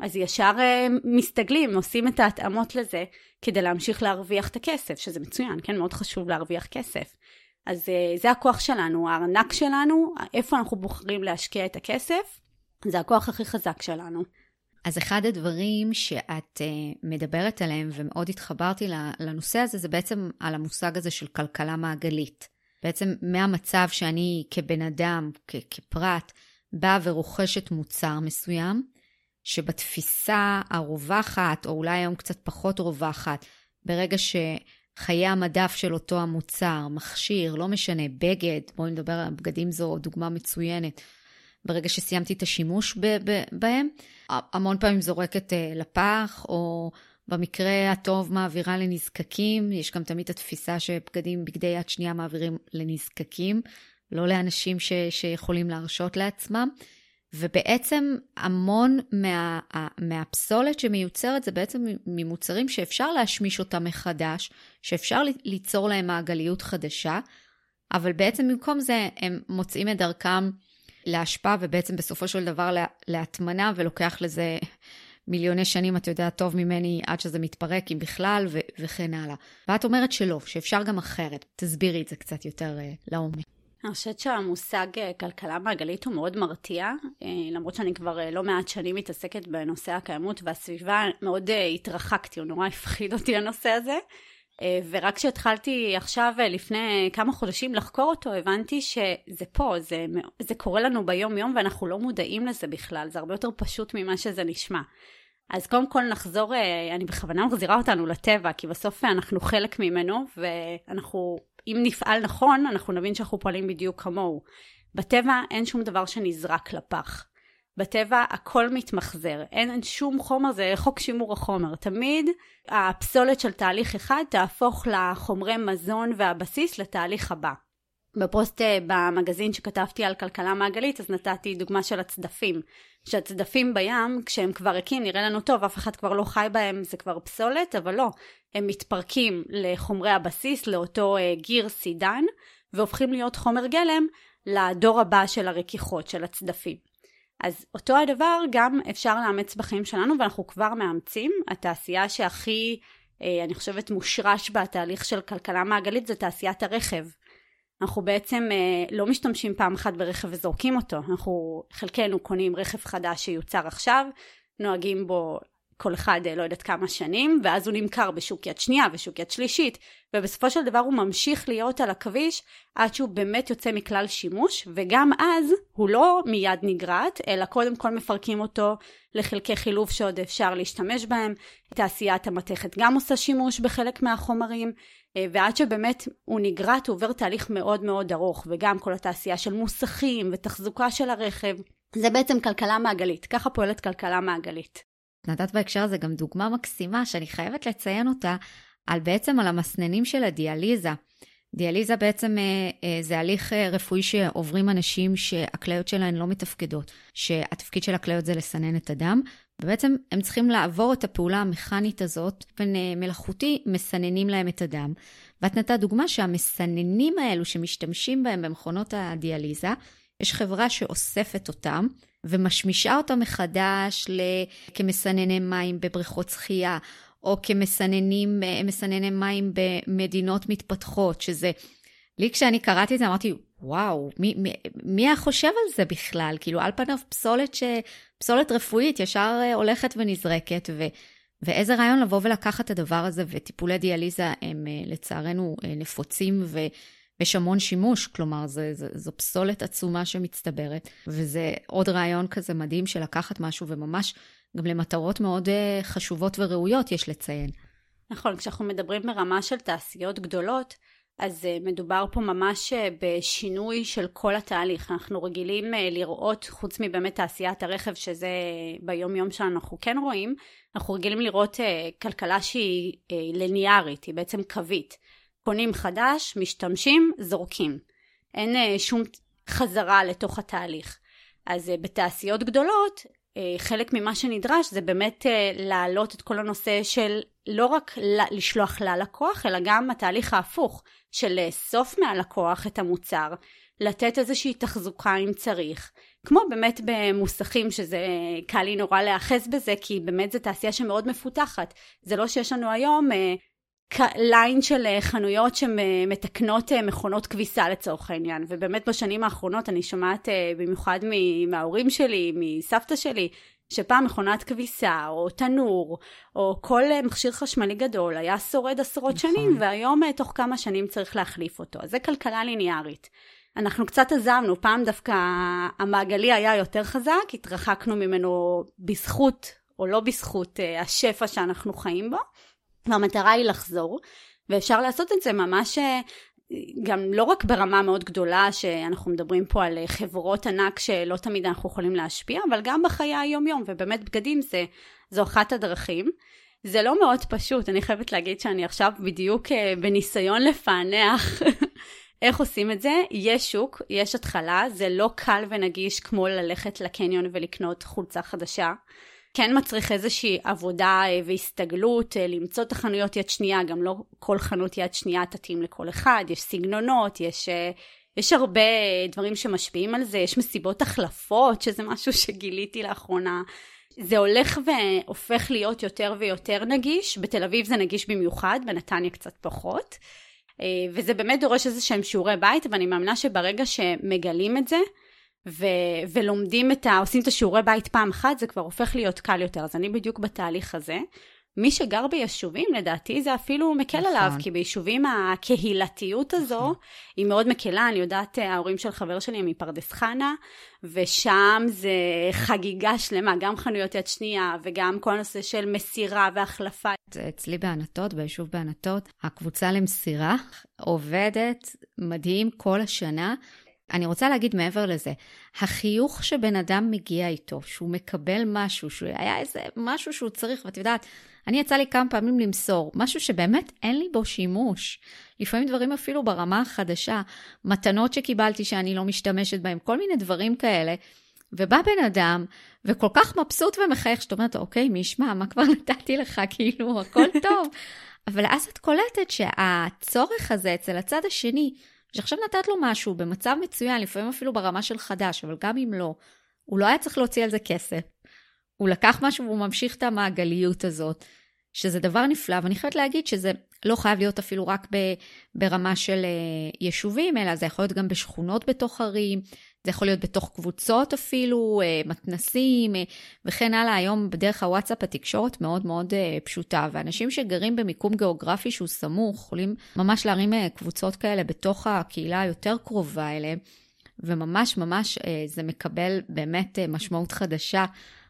אז ישר uh, מסתגלים, עושים את ההתאמות לזה כדי להמשיך להרוויח את הכסף, שזה מצוין, כן? מאוד חשוב להרוויח כסף. אז uh, זה הכוח שלנו, הארנק שלנו, איפה אנחנו בוחרים להשקיע את הכסף, זה הכוח הכי חזק שלנו. אז אחד הדברים שאת uh, מדברת עליהם ומאוד התחברתי לנושא הזה, זה בעצם על המושג הזה של כלכלה מעגלית. בעצם מהמצב שאני כבן אדם, כ- כפרט, באה ורוכשת מוצר מסוים, שבתפיסה הרווחת, או אולי היום קצת פחות רווחת, ברגע שחיי המדף של אותו המוצר, מכשיר, לא משנה, בגד, בואי נדבר על בגדים זו דוגמה מצוינת, ברגע שסיימתי את השימוש ב- ב- בהם, המון פעמים זורקת uh, לפח, או במקרה הטוב מעבירה לנזקקים. יש גם תמיד התפיסה שבגדים, בגדי יד שנייה מעבירים לנזקקים, לא לאנשים ש- שיכולים להרשות לעצמם. ובעצם המון מה, מהפסולת שמיוצרת זה בעצם ממוצרים שאפשר להשמיש אותם מחדש, שאפשר ליצור להם מעגליות חדשה, אבל בעצם במקום זה הם מוצאים את דרכם לאשפה ובעצם בסופו של דבר להטמנה, ולוקח לזה מיליוני שנים, את יודעת טוב ממני, עד שזה מתפרק, אם בכלל, ו- וכן הלאה. ואת אומרת שלא, שאפשר גם אחרת. תסבירי את זה קצת יותר uh, לעומק. אני חושבת שהמושג אה, כלכלה מעגלית הוא מאוד מרתיע, אה, למרות שאני כבר לא מעט שנים מתעסקת בנושא הקיימות והסביבה, מאוד התרחקתי, הוא נורא הפחיד אותי הנושא הזה. אה, ורק כשהתחלתי עכשיו, אה, לפני כמה חודשים, לחקור אותו, הבנתי שזה פה, זה, זה קורה לנו ביום יום ואנחנו לא מודעים לזה בכלל, זה הרבה יותר פשוט ממה שזה נשמע. אז קודם כל נחזור, אה, אני בכוונה מחזירה אותנו לטבע, כי בסוף אנחנו חלק ממנו, ואנחנו, אם נפעל נכון, אנחנו נבין שאנחנו פועלים בדיוק כמוהו. בטבע אין שום דבר שנזרק לפח. בטבע הכל מתמחזר, אין, שום חומר, זה חוק שימור החומר. תמיד הפסולת של תהליך אחד תהפוך לחומרי מזון והבסיס לתהליך הבא. בפוסט אה, במגזין שכתבתי על כלכלה מעגלית, אז נתתי דוגמה של הצדפים. שהצדפים בים, כשהם כבר ריקים, נראה לנו טוב, אף אחד כבר לא חי בהם, זה כבר פסולת, אבל לא. הם מתפרקים לחומרי הבסיס, לאותו אה, גיר סידן, והופכים להיות חומר גלם לדור הבא של הרכיכות, של הצדפים. אז אותו הדבר גם אפשר לאמץ בחיים שלנו ואנחנו כבר מאמצים. התעשייה שהכי, אה, אני חושבת, מושרש בתהליך של כלכלה מעגלית זה תעשיית הרכב. אנחנו בעצם אה, לא משתמשים פעם אחת ברכב וזורקים אותו, אנחנו חלקנו קונים רכב חדש שיוצר עכשיו, נוהגים בו כל אחד אה, לא יודעת כמה שנים, ואז הוא נמכר בשוק יד שנייה ושוק יד שלישית, ובסופו של דבר הוא ממשיך להיות על הכביש עד שהוא באמת יוצא מכלל שימוש, וגם אז הוא לא מיד נגרט, אלא קודם כל מפרקים אותו לחלקי חילוף שעוד אפשר להשתמש בהם. תעשיית המתכת גם עושה שימוש בחלק מהחומרים, אה, ועד שבאמת הוא נגרט הוא עובר תהליך מאוד מאוד ארוך, וגם כל התעשייה של מוסכים ותחזוקה של הרכב. זה בעצם כלכלה מעגלית, ככה פועלת כלכלה מעגלית. נתת בהקשר הזה גם דוגמה מקסימה שאני חייבת לציין אותה, על בעצם על המסננים של הדיאליזה. דיאליזה בעצם אה, אה, זה הליך אה, רפואי שעוברים אנשים שהכליות שלהם לא מתפקדות, שהתפקיד של הכליות זה לסנן את הדם, ובעצם הם צריכים לעבור את הפעולה המכנית הזאת, באופן מלאכותי מסננים להם את הדם. ואת נתת דוגמה שהמסננים האלו שמשתמשים בהם במכונות הדיאליזה, יש חברה שאוספת אותם ומשמישה אותם מחדש כמסנני מים בבריכות שחייה, או כמסנני מים במדינות מתפתחות, שזה... לי כשאני קראתי את זה אמרתי, וואו, מי, היה חושב על זה בכלל? כאילו, על פניו פסולת, ש... פסולת רפואית ישר אה, הולכת ונזרקת, ו... ואיזה רעיון לבוא ולקחת את הדבר הזה, וטיפולי דיאליזה הם אה, לצערנו אה, נפוצים, ויש המון שימוש, כלומר, זה, זה, זו פסולת עצומה שמצטברת, וזה עוד רעיון כזה מדהים של לקחת משהו, וממש גם למטרות מאוד חשובות וראויות, יש לציין. נכון, כשאנחנו מדברים ברמה של תעשיות גדולות, אז uh, מדובר פה ממש uh, בשינוי של כל התהליך. אנחנו רגילים לראות, חוץ מבאמת תעשיית הרכב, שזה ביום יום שלנו אנחנו כן רואים, אנחנו רגילים לראות כלכלה שהיא ליניארית, היא בעצם קווית. קונים חדש, משתמשים, זורקים. אין uh, שום חזרה לתוך התהליך. אז uh, בתעשיות גדולות, uh, חלק ממה שנדרש זה באמת להעלות את כל הנושא של לא רק לשלוח ללקוח, אלא גם התהליך ההפוך. של לאסוף מהלקוח את המוצר, לתת איזושהי תחזוקה אם צריך. כמו באמת במוסכים, שזה קל לי נורא להיאחז בזה, כי באמת זו תעשייה שמאוד מפותחת. זה לא שיש לנו היום אה, ליין של אה, חנויות שמתקנות אה, מכונות כביסה לצורך העניין. ובאמת בשנים האחרונות אני שומעת אה, במיוחד מההורים שלי, מסבתא שלי, שפעם מכונת כביסה, או תנור, או כל מכשיר חשמלי גדול היה שורד עשרות נכון. שנים, והיום תוך כמה שנים צריך להחליף אותו. אז זה כלכלה ליניארית. אנחנו קצת עזבנו, פעם דווקא המעגלי היה יותר חזק, התרחקנו ממנו בזכות או לא בזכות השפע שאנחנו חיים בו, והמטרה היא לחזור, ואפשר לעשות את זה ממש גם לא רק ברמה מאוד גדולה שאנחנו מדברים פה על חברות ענק שלא תמיד אנחנו יכולים להשפיע, אבל גם בחיי היום יום, ובאמת בגדים זה, זו אחת הדרכים. זה לא מאוד פשוט, אני חייבת להגיד שאני עכשיו בדיוק אה, בניסיון לפענח איך עושים את זה. יש שוק, יש התחלה, זה לא קל ונגיש כמו ללכת לקניון ולקנות חולצה חדשה. כן מצריך איזושהי עבודה אה, והסתגלות, אה, למצוא את החנויות יד שנייה, גם לא כל חנות יד שנייה תתאים לכל אחד, יש סגנונות, יש, אה, יש הרבה דברים שמשפיעים על זה, יש מסיבות החלפות, שזה משהו שגיליתי לאחרונה. זה הולך והופך להיות יותר ויותר נגיש, בתל אביב זה נגיש במיוחד, בנתניה קצת פחות. וזה באמת דורש איזה שהם שיעורי בית, ואני מאמינה שברגע שמגלים את זה, ו- ולומדים את ה... עושים את השיעורי בית פעם אחת, זה כבר הופך להיות קל יותר. אז אני בדיוק בתהליך הזה. מי שגר ביישובים, לדעתי זה אפילו מקל נכון. עליו, כי ביישובים הקהילתיות הזו נכון. היא מאוד מקלה. אני יודעת, ההורים של חבר שלי הם מפרדס חנה, ושם זה חגיגה שלמה, גם חנויות יד שנייה, וגם כל הנושא של מסירה והחלפה. אצלי בענתות, ביישוב בענתות, הקבוצה למסירה עובדת מדהים כל השנה. אני רוצה להגיד מעבר לזה, החיוך שבן אדם מגיע איתו, שהוא מקבל משהו, שהוא היה איזה משהו שהוא צריך, ואת יודעת, אני יצא לי כמה פעמים למסור, משהו שבאמת אין לי בו שימוש. לפעמים דברים אפילו ברמה החדשה, מתנות שקיבלתי שאני לא משתמשת בהן, כל מיני דברים כאלה. ובא בן אדם, וכל כך מבסוט ומחייך, שאת אומרת, אוקיי, מי ישמע, מה כבר נתתי לך, כאילו, הכל טוב. אבל אז את קולטת שהצורך הזה אצל הצד השני, שעכשיו נתת לו משהו במצב מצוין, לפעמים אפילו ברמה של חדש, אבל גם אם לא, הוא לא היה צריך להוציא על זה כסף. הוא לקח משהו והוא ממשיך את המעגליות הזאת, שזה דבר נפלא, ואני חייבת להגיד שזה לא חייב להיות אפילו רק ברמה של אה, יישובים, אלא זה יכול להיות גם בשכונות בתוך ערים, זה יכול להיות בתוך קבוצות אפילו, אה, מתנסים אה, וכן הלאה. היום בדרך הוואטסאפ התקשורת מאוד מאוד אה, פשוטה, ואנשים שגרים במיקום גיאוגרפי שהוא סמוך, יכולים ממש להרים קבוצות כאלה בתוך הקהילה היותר קרובה אליהם, וממש ממש זה מקבל באמת משמעות חדשה,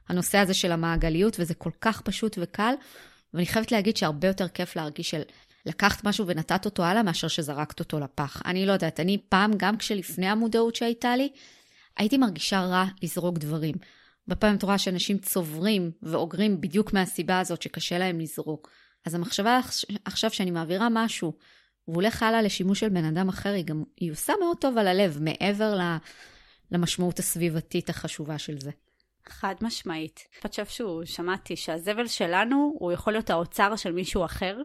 הנושא הזה של המעגליות, וזה כל כך פשוט וקל. ואני חייבת להגיד שהרבה יותר כיף להרגיש של לקחת משהו ונתת אותו הלאה, מאשר שזרקת אותו לפח. אני לא יודעת, אני פעם, גם כשלפני המודעות שהייתה לי, הייתי מרגישה רע לזרוק דברים. בפעם את רואה שאנשים צוברים ואוגרים בדיוק מהסיבה הזאת שקשה להם לזרוק. אז המחשבה עכשיו שאני מעבירה משהו, והוא הולך הלאה לשימוש של בן אדם אחר, היא גם, היא עושה מאוד טוב על הלב, מעבר למשמעות הסביבתית החשובה של זה. חד משמעית. אני חושב שהוא, שמעתי שהזבל שלנו הוא יכול להיות האוצר של מישהו אחר.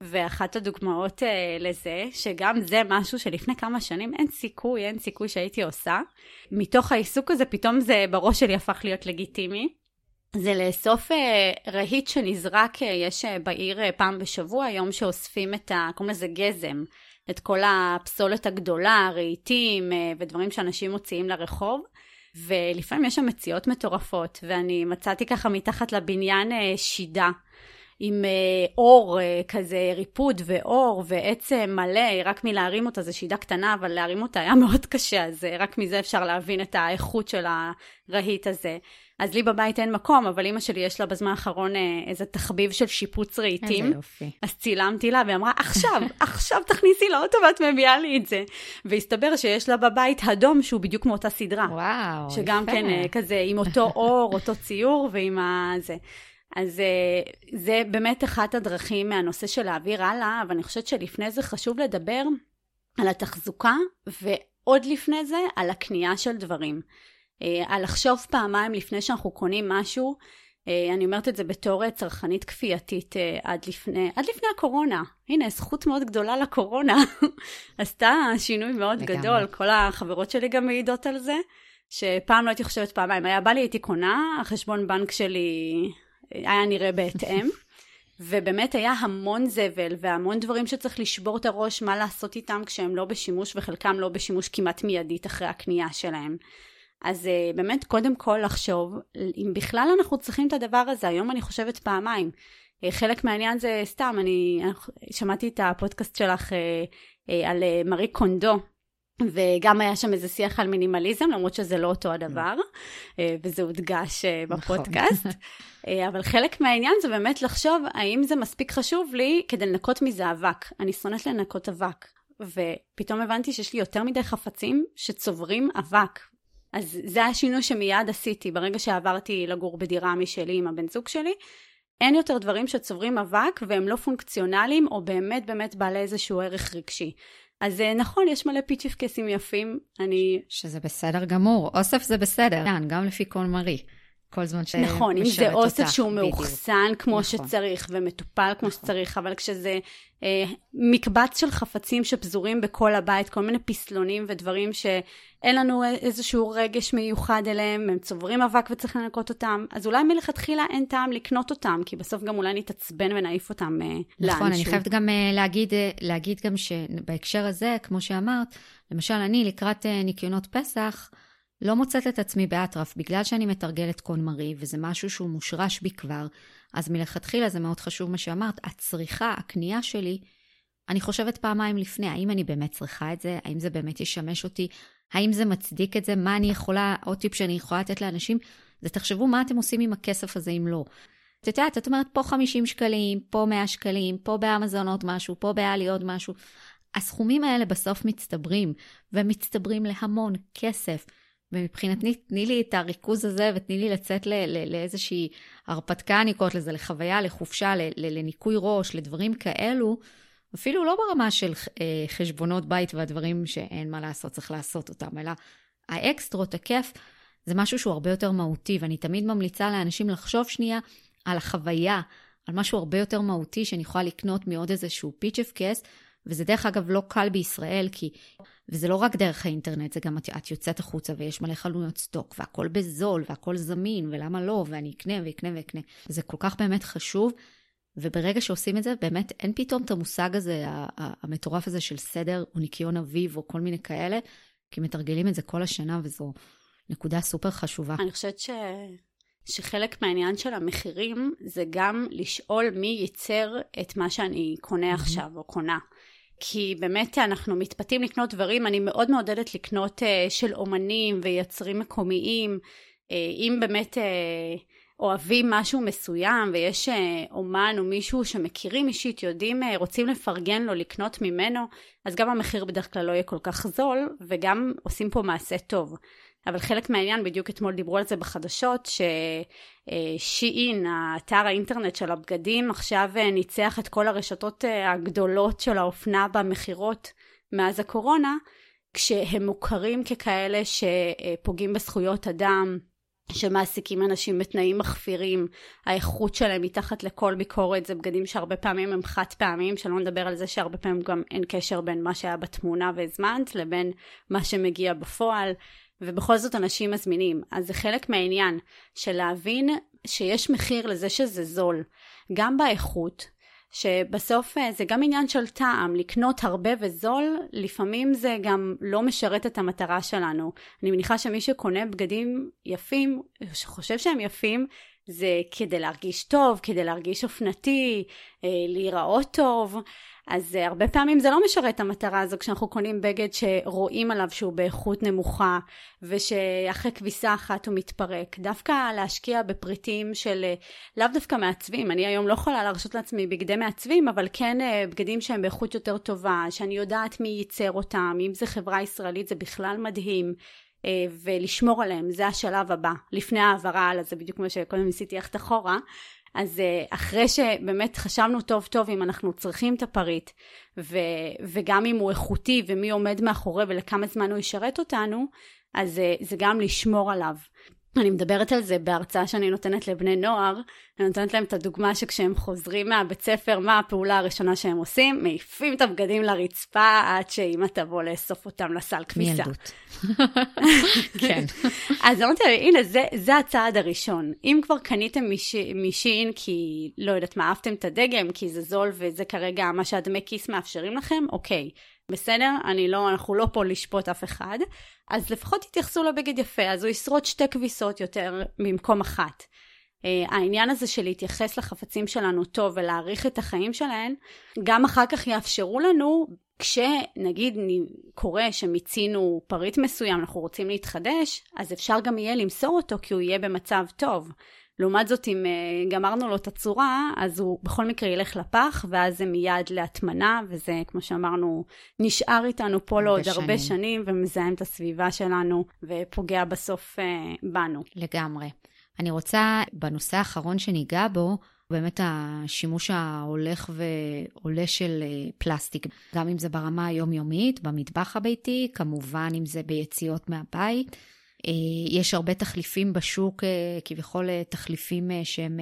ואחת הדוגמאות אה, לזה, שגם זה משהו שלפני כמה שנים אין סיכוי, אין סיכוי שהייתי עושה. מתוך העיסוק הזה, פתאום זה בראש שלי הפך להיות לגיטימי. זה לאסוף אה, רהיט שנזרק, אה, יש אה, בעיר אה, פעם בשבוע, יום שאוספים את ה... קוראים לזה גזם. את כל הפסולת הגדולה, רהיטים אה, ודברים שאנשים מוציאים לרחוב. ולפעמים יש שם מציאות מטורפות, ואני מצאתי ככה מתחת לבניין שידה. עם אה, אור אה, כזה, ריפוד ואור ועצם מלא, רק מלהרים אותה, זו שידה קטנה, אבל להרים אותה היה מאוד קשה, אז אה, רק מזה אפשר להבין את האיכות של הרהיט הזה. אז לי בבית אין מקום, אבל אימא שלי יש לה בזמן האחרון איזה תחביב של שיפוץ רהיטים. איזה יופי. אז צילמתי לה והיא אמרה, עכשיו, עכשיו תכניסי לאוטו ואת מביאה לי את זה. והסתבר שיש לה בבית אדום שהוא בדיוק מאותה סדרה. וואו, שגם יפה. כן אה, כזה עם אותו אור, אותו ציור ועם ה... זה. אז אה, זה באמת אחת הדרכים מהנושא של להעביר הלאה, אבל אני חושבת שלפני זה חשוב לדבר על התחזוקה, ועוד לפני זה על הקנייה של דברים. אה, על לחשוב פעמיים לפני שאנחנו קונים משהו. אה, אני אומרת את זה בתור צרכנית כפייתית עד לפני, עד לפני הקורונה. הנה, זכות מאוד גדולה לקורונה. עשתה שינוי מאוד לגמרי. גדול, כל החברות שלי גם מעידות על זה, שפעם לא הייתי חושבת פעמיים. היה בא לי, הייתי קונה, החשבון בנק שלי היה נראה בהתאם. ובאמת היה המון זבל והמון דברים שצריך לשבור את הראש מה לעשות איתם כשהם לא בשימוש וחלקם לא בשימוש כמעט מיידית אחרי הקנייה שלהם. אז uh, באמת קודם כל לחשוב אם בכלל אנחנו צריכים את הדבר הזה, היום אני חושבת פעמיים. Uh, חלק מהעניין זה סתם, אני שמעתי את הפודקאסט שלך uh, על מארי קונדו, וגם היה שם איזה שיח על מינימליזם, למרות שזה לא אותו הדבר, אה, וזה הודגש אה, נכון. בפודקאסט. אה, אבל חלק מהעניין זה באמת לחשוב האם זה מספיק חשוב לי כדי לנקות מזה אבק. אני שונאת לנקות אבק, ופתאום הבנתי שיש לי יותר מדי חפצים שצוברים אבק. אז זה השינוי שמיד עשיתי ברגע שעברתי לגור בדירה משלי עם הבן זוג שלי. אין יותר דברים שצוברים אבק והם לא פונקציונליים או באמת באמת בעלי איזשהו ערך רגשי. אז אה, נכון, יש מלא פיצ'יפקסים יפים, אני... שזה בסדר גמור. אוסף זה בסדר, כן, גם לפי כל מרי. כל זמן שמשרת נכון, אם זה אוסף אותך, שהוא. מאוחסן כמו נכון. שצריך ומטופל כמו נכון. שצריך, אבל כשזה אה, מקבץ של חפצים שפזורים בכל הבית, כל מיני פסלונים ודברים שאין לנו איזשהו רגש מיוחד אליהם, הם צוברים אבק וצריך לנקות אותם, אז אולי מלכתחילה אין טעם לקנות אותם, כי בסוף גם אולי נתעצבן ונעיף אותם אה, לאנשהו. נכון, אני חייבת גם אה, להגיד, אה, להגיד גם שבהקשר הזה, כמו שאמרת, למשל, אני לקראת אה, ניקיונות פסח, לא מוצאת את עצמי באטרף, בגלל שאני מתרגלת קון מרי, וזה משהו שהוא מושרש בי כבר, אז מלכתחילה זה מאוד חשוב מה שאמרת, הצריכה, הקנייה שלי, אני חושבת פעמיים לפני, האם אני באמת צריכה את זה, האם זה באמת ישמש אותי, האם זה מצדיק את זה, מה אני יכולה, עוד טיפ שאני יכולה לתת לאנשים, זה תחשבו מה אתם עושים עם הכסף הזה אם לא. את יודעת, את אומרת פה 50 שקלים, פה 100 שקלים, פה באמזון עוד משהו, פה באלי עוד משהו. הסכומים האלה בסוף מצטברים, והם מצטברים להמון כסף. ומבחינתי, תני לי את הריכוז הזה ותני לי לצאת ל- ל- לאיזושהי הרפתקה, אני קוראת לזה, לחוויה, לחופשה, ל- ל- לניקוי ראש, לדברים כאלו, אפילו לא ברמה של אה, חשבונות בית והדברים שאין מה לעשות, צריך לעשות אותם, אלא האקסטרות, הכיף, זה משהו שהוא הרבה יותר מהותי, ואני תמיד ממליצה לאנשים לחשוב שנייה על החוויה, על משהו הרבה יותר מהותי שאני יכולה לקנות מעוד איזשהו פיצ'ף קס, וזה דרך אגב לא קל בישראל, כי... וזה לא רק דרך האינטרנט, זה גם את, את יוצאת החוצה ויש מלא חלונות סטוק, והכל בזול, והכל זמין, ולמה לא, ואני אקנה ואקנה ואקנה. זה כל כך באמת חשוב, וברגע שעושים את זה, באמת אין פתאום את המושג הזה, המטורף הזה של סדר, או ניקיון אביב, או כל מיני כאלה, כי מתרגלים את זה כל השנה, וזו נקודה סופר חשובה. אני חושבת ש... שחלק מהעניין של המחירים זה גם לשאול מי ייצר את מה שאני קונה עכשיו או קונה. כי באמת אנחנו מתפתים לקנות דברים, אני מאוד מעודדת לקנות uh, של אומנים ויצרים מקומיים. Uh, אם באמת uh, אוהבים משהו מסוים ויש אומן או מישהו שמכירים אישית, יודעים, רוצים לפרגן לו, לקנות ממנו, אז גם המחיר בדרך כלל לא יהיה כל כך זול, וגם עושים פה מעשה טוב. אבל חלק מהעניין, בדיוק אתמול דיברו על זה בחדשות, ששיעין, האתר האינטרנט של הבגדים, עכשיו אה, ניצח את כל הרשתות אה, הגדולות של האופנה במכירות מאז הקורונה, כשהם מוכרים ככאלה שפוגעים בזכויות אדם, שמעסיקים אנשים בתנאים מחפירים, האיכות שלהם מתחת לכל ביקורת, זה בגדים שהרבה פעמים הם חד פעמים, שלא נדבר על זה שהרבה פעמים גם אין קשר בין מה שהיה בתמונה והזמנת לבין מה שמגיע בפועל, ובכל זאת אנשים מזמינים. אז זה חלק מהעניין של להבין שיש מחיר לזה שזה זול, גם באיכות, שבסוף אה, זה גם עניין של טעם, לקנות הרבה וזול, לפעמים זה גם לא משרת את המטרה שלנו. אני מניחה שמי שקונה בגדים יפים, שחושב שהם יפים, זה כדי להרגיש טוב, כדי להרגיש אופנתי, אה, להיראות טוב. אז uh, הרבה פעמים זה לא משרת את המטרה הזו כשאנחנו קונים בגד שרואים עליו שהוא באיכות נמוכה ושאחרי כביסה אחת הוא מתפרק. דווקא להשקיע בפריטים של uh, לאו דווקא מעצבים, אני היום לא יכולה להרשות לעצמי בגדי מעצבים, אבל כן uh, בגדים שהם באיכות יותר טובה, שאני יודעת מי ייצר אותם, אם זה חברה ישראלית זה בכלל מדהים. ולשמור עליהם, זה השלב הבא, לפני העברה הלאה, זה בדיוק כמו שקודם ניסיתי ללכת אחורה, אז אה, אחרי שבאמת חשבנו טוב טוב אם אנחנו צריכים את הפריט, ו, וגם אם הוא איכותי ומי עומד מאחורי ולכמה זמן הוא ישרת אותנו, אז אה, זה גם לשמור עליו. אני מדברת על זה בהרצאה שאני נותנת לבני נוער, אני נותנת להם את הדוגמה שכשהם חוזרים מהבית ספר, מה הפעולה הראשונה שהם עושים? מעיפים את הבגדים לרצפה עד שאמא תבוא לאסוף אותם לסל כביסה. מילדות. כן. אז אמרתי להם, הנה, זה, זה הצעד הראשון. אם כבר קניתם מ Shein כי, לא יודעת מה, אהבתם את הדגם, כי זה זול וזה כרגע מה שהדמי כיס מאפשרים לכם, אוקיי. בסדר? אני לא, אנחנו לא פה לשפוט אף אחד. אז לפחות תתייחסו לבגד יפה, אז הוא ישרוד שתי כביסות יותר במקום אחת. אה, העניין הזה של להתייחס לחפצים שלנו טוב ולהעריך את החיים שלהם, גם אחר כך יאפשרו לנו, כשנגיד קורה שמיצינו פריט מסוים, אנחנו רוצים להתחדש, אז אפשר גם יהיה למסור אותו כי הוא יהיה במצב טוב. לעומת זאת, אם uh, גמרנו לו את הצורה, אז הוא בכל מקרה ילך לפח, ואז זה מיד להטמנה, וזה, כמו שאמרנו, נשאר איתנו פה לעוד שנים. הרבה שנים, ומזהם את הסביבה שלנו, ופוגע בסוף uh, בנו. לגמרי. אני רוצה, בנושא האחרון שניגע בו, באמת השימוש ההולך ועולה של אה, פלסטיק, גם אם זה ברמה היומיומית, במטבח הביתי, כמובן אם זה ביציאות מהבית. אה, יש הרבה תחליפים בשוק, אה, כביכול אה, תחליפים שהם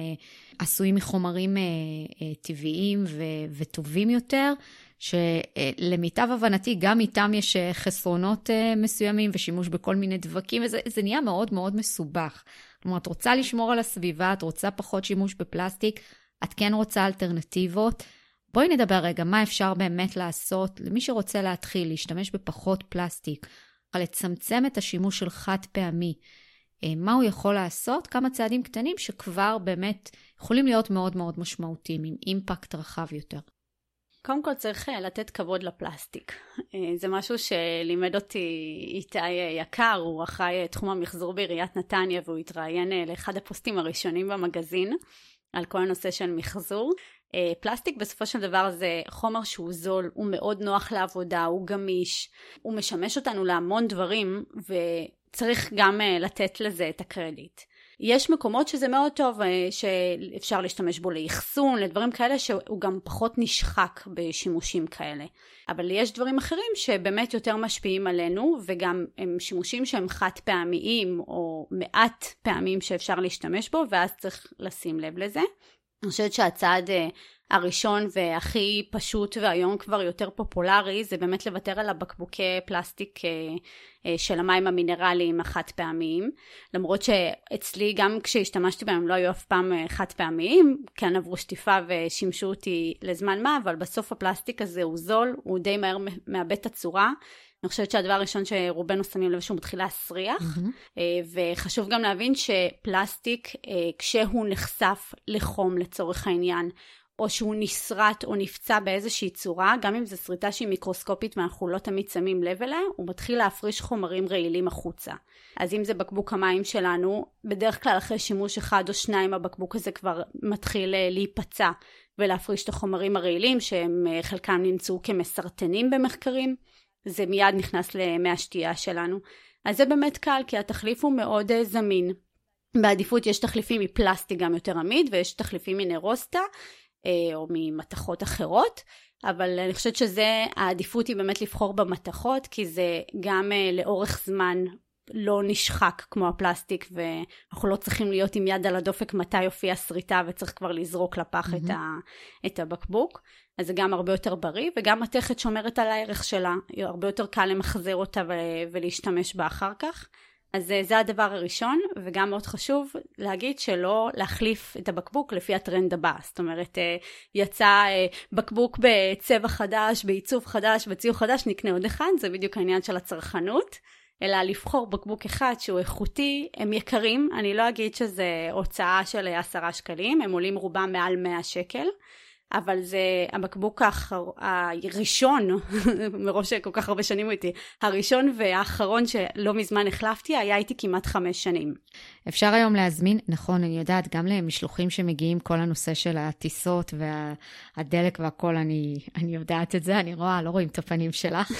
עשויים מחומרים טבעיים וטובים יותר, שלמיטב הבנתי גם איתם יש חסרונות מסוימים ושימוש בכל מיני דבקים, וזה נהיה מאוד מאוד מסובך. כלומר, את רוצה לשמור על הסביבה, את רוצה פחות שימוש בפלסטיק, את כן רוצה אלטרנטיבות. בואי נדבר רגע מה אפשר באמת לעשות למי שרוצה להתחיל להשתמש בפחות פלסטיק. לצמצם את השימוש של חד פעמי. אה, מה הוא יכול לעשות? כמה צעדים קטנים שכבר באמת יכולים להיות מאוד מאוד משמעותיים, עם אימפקט רחב יותר. קודם כל צריך אה, לתת כבוד לפלסטיק. אה, זה משהו שלימד אותי איתי יקר, הוא אחראי תחום המחזור בעיריית נתניה והוא התראיין לאחד הפוסטים הראשונים במגזין על כל הנושא של מחזור. אה, פלסטיק בסופו של דבר זה חומר שהוא זול, הוא מאוד נוח לעבודה, הוא גמיש, הוא משמש אותנו להמון דברים וצריך גם אה, לתת לזה את הקרדיט. יש מקומות שזה מאוד טוב, אה, שאפשר להשתמש בו לאחסון, לדברים כאלה שהוא גם פחות נשחק בשימושים כאלה. אבל יש דברים אחרים שבאמת יותר משפיעים עלינו, וגם הם שימושים שהם חד פעמיים, או מעט פעמים שאפשר להשתמש בו, ואז צריך לשים לב לזה. אני חושבת שהצעד אה, הראשון והכי פשוט והיום כבר יותר פופולרי זה באמת לוותר על הבקבוקי פלסטיק אה, אה, של המים המינרליים החד פעמיים למרות שאצלי גם כשהשתמשתי בהם לא היו אף פעם חד פעמיים כן עברו שטיפה ושימשו אותי לזמן מה אבל בסוף הפלסטיק הזה הוא זול הוא די מהר מאבד את הצורה אני חושבת שהדבר הראשון שרובנו שמים לב שהוא מתחיל להסריח, mm-hmm. וחשוב גם להבין שפלסטיק, אה, כשהוא נחשף לחום לצורך העניין, או שהוא נסרט או נפצע באיזושהי צורה, גם אם זו שריטה שהיא מיקרוסקופית ואנחנו לא תמיד שמים לב אליה, הוא מתחיל להפריש חומרים רעילים החוצה. אז אם זה בקבוק המים שלנו, בדרך כלל אחרי שימוש אחד או שניים הבקבוק הזה כבר מתחיל אה, להיפצע ולהפריש את החומרים הרעילים, שהם חלקם נמצאו כמסרטנים במחקרים. זה מיד נכנס למי השתייה שלנו. אז זה באמת קל, כי התחליף הוא מאוד uh, זמין. בעדיפות יש תחליפים מפלסטיק גם יותר עמיד, ויש תחליפים מנרוסטה, uh, או ממתכות אחרות, אבל אני חושבת שזה, העדיפות היא באמת לבחור במתכות, כי זה גם uh, לאורך זמן לא נשחק כמו הפלסטיק ואנחנו לא צריכים להיות עם יד על הדופק מתי יופיע שריטה וצריך כבר לזרוק לפח mm-hmm. את, ה, את הבקבוק. אז זה גם הרבה יותר בריא וגם מתכת שומרת על הערך שלה, הרבה יותר קל למחזר אותה ולהשתמש בה אחר כך. אז אה, זה הדבר הראשון, וגם מאוד חשוב להגיד שלא להחליף את הבקבוק לפי הטרנד הבא. זאת אומרת, אה, יצא אה, בקבוק בצבע חדש, בעיצוב חדש, בציור חדש, נקנה עוד אחד, זה בדיוק העניין של הצרכנות. אלא לבחור בקבוק אחד שהוא איכותי, הם יקרים, אני לא אגיד שזה הוצאה של עשרה שקלים, הם עולים רובם מעל 100 שקל. אבל זה הבקבוק האחר... הראשון, מראש כל כך הרבה שנים הוא איתי, הראשון והאחרון שלא מזמן החלפתי, היה איתי כמעט חמש שנים. אפשר היום להזמין, נכון, אני יודעת, גם למשלוחים שמגיעים, כל הנושא של הטיסות והדלק וה... והכול, אני, אני יודעת את זה, אני רואה, לא רואים את הפנים שלך.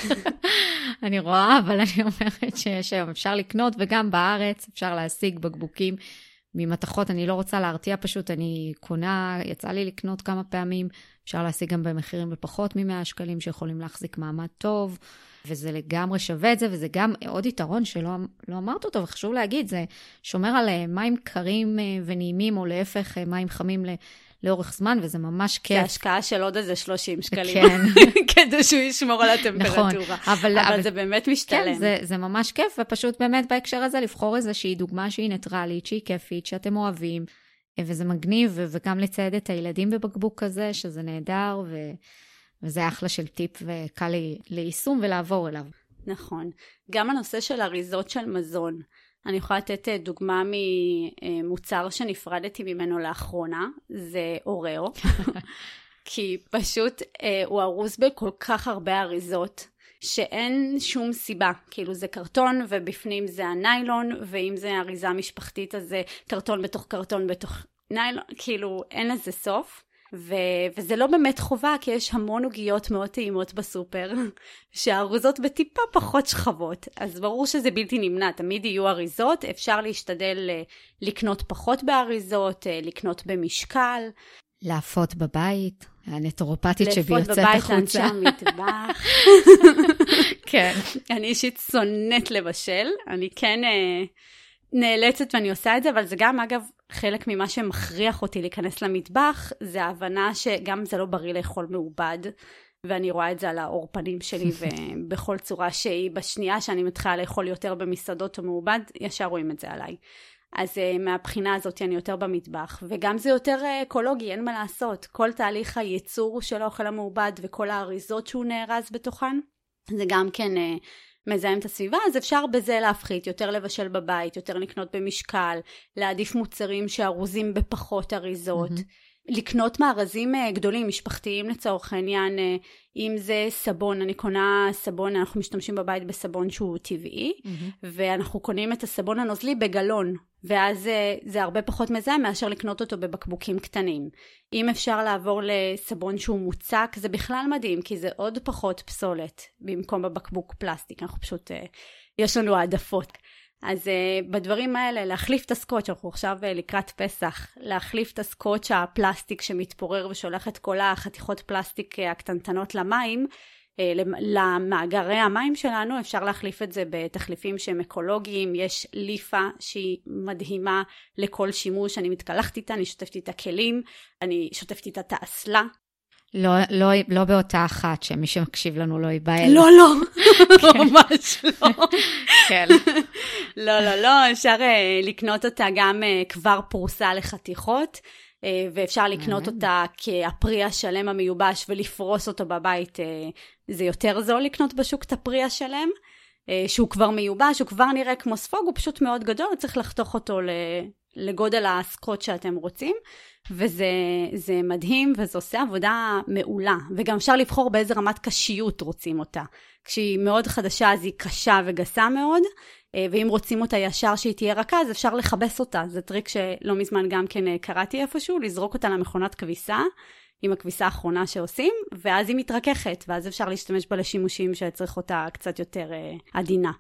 אני רואה, אבל אני אומרת שיש היום, אפשר לקנות, וגם בארץ אפשר להשיג בקבוקים ממתכות, אני לא רוצה להרתיע פשוט, אני קונה, יצא לי לקנות כמה פעמים, אפשר להשיג גם במחירים בפחות מ-100 שקלים, שיכולים להחזיק מעמד טוב, וזה לגמרי שווה את זה, וזה גם עוד יתרון שלא לא אמרת אותו, וחשוב להגיד, זה שומר על אה, מים קרים אה, ונעימים, או להפך, אה, מים חמים לאורך זמן, וזה ממש כיף. זה השקעה של עוד איזה 30 שקלים. כן. כדי שהוא ישמור על הטמפרטורה. נכון. אבל, אבל, אבל זה באמת משתלם. כן, זה, זה ממש כיף, ופשוט באמת בהקשר הזה לבחור איזושהי דוגמה שהיא ניטרלית, שהיא כיפית, שאתם אוהבים, וזה מגניב, וגם לצייד את הילדים בבקבוק כזה, שזה נהדר, ו... וזה אחלה של טיפ וקל ליישום ולעבור אליו. נכון. גם הנושא של אריזות של מזון. אני יכולה לתת אה, דוגמה ממוצר שנפרדתי ממנו לאחרונה, זה אוראו, כי פשוט אה, הוא ארוז בכל כך הרבה אריזות. שאין שום סיבה, כאילו זה קרטון ובפנים זה הניילון, ואם זה אריזה משפחתית אז זה קרטון בתוך קרטון בתוך ניילון, כאילו אין לזה סוף. ו- וזה לא באמת חובה, כי יש המון עוגיות מאוד טעימות בסופר, שהארוזות בטיפה פחות שכבות, אז ברור שזה בלתי נמנע, תמיד יהיו אריזות, אפשר להשתדל אה, לקנות פחות באריזות, אה, לקנות במשקל. לאפות בבית, הנטורופטית שבי יוצאת החוצה. לאפות בבית, לאנשי המטבח. כן. אני אישית שונאת לבשל, אני כן אה, נאלצת ואני עושה את זה, אבל זה גם אגב חלק ממה שמכריח אותי להיכנס למטבח, זה ההבנה שגם זה לא בריא לאכול מעובד, ואני רואה את זה על העור פנים שלי ובכל צורה שהיא, בשנייה שאני מתחילה לאכול יותר במסעדות או מעובד, ישר רואים את זה עליי. אז uh, מהבחינה הזאת אני יותר במטבח, וגם זה יותר uh, אקולוגי, אין מה לעשות. כל תהליך הייצור של האוכל המעובד וכל האריזות שהוא נארז בתוכן, זה גם כן uh, מזהם את הסביבה, אז אפשר בזה להפחית, יותר לבשל בבית, יותר לקנות במשקל, להעדיף מוצרים שארוזים בפחות אריזות. Mm-hmm. לקנות מארזים אה, גדולים, משפחתיים לצורך העניין, אה, אם זה סבון, אני קונה סבון, אנחנו משתמשים בבית בסבון שהוא טבעי, mm-hmm. ואנחנו קונים את הסבון הנוזלי בגלון, ואז זה, אה, זה הרבה פחות מזהם מאשר לקנות אותו בבקבוקים קטנים. אם אפשר לעבור לסבון שהוא מוצק, זה בכלל מדהים, כי זה עוד פחות פסולת במקום בבקבוק פלסטיק, אנחנו פשוט, יש לנו העדפות. אז uh, בדברים האלה, להחליף את הסקוץ', אנחנו עכשיו uh, לקראת פסח, להחליף את הסקוץ' הפלסטיק שמתפורר ושולח את כל החתיכות פלסטיק uh, הקטנטנות למים, uh, למאגרי המים שלנו, אפשר להחליף את זה בתחליפים שהם אקולוגיים, יש ליפה שהיא מדהימה לכל שימוש, אני מתקלחת איתה, אני שוטפת איתה כלים, אני שוטפת איתה את האסלה, לא, לא, לא באותה אחת, שמי שמקשיב לנו לא ייבהל. לא, לא, ממש לא. כן. לא, לא, לא, אפשר uh, לקנות אותה גם uh, כבר פרוסה לחתיכות, uh, ואפשר לקנות אותה כהפרי השלם המיובש ולפרוס אותו בבית. זה יותר זול לקנות בשוק את הפרי השלם, שהוא כבר מיובש, הוא כבר נראה כמו ספוג, הוא פשוט מאוד גדול, צריך לחתוך אותו לגודל הסקוט שאתם רוצים. וזה מדהים, וזה עושה עבודה מעולה. וגם אפשר לבחור באיזה רמת קשיות רוצים אותה. כשהיא מאוד חדשה אז היא קשה וגסה מאוד, אה, ואם רוצים אותה ישר שהיא תהיה רכה, אז אפשר לכבס אותה. זה טריק שלא מזמן גם כן אה, קראתי איפשהו, לזרוק אותה למכונת כביסה. עם הכביסה האחרונה שעושים, ואז היא מתרככת, ואז אפשר להשתמש בה לשימושים שצריך אותה קצת יותר אה, עדינה.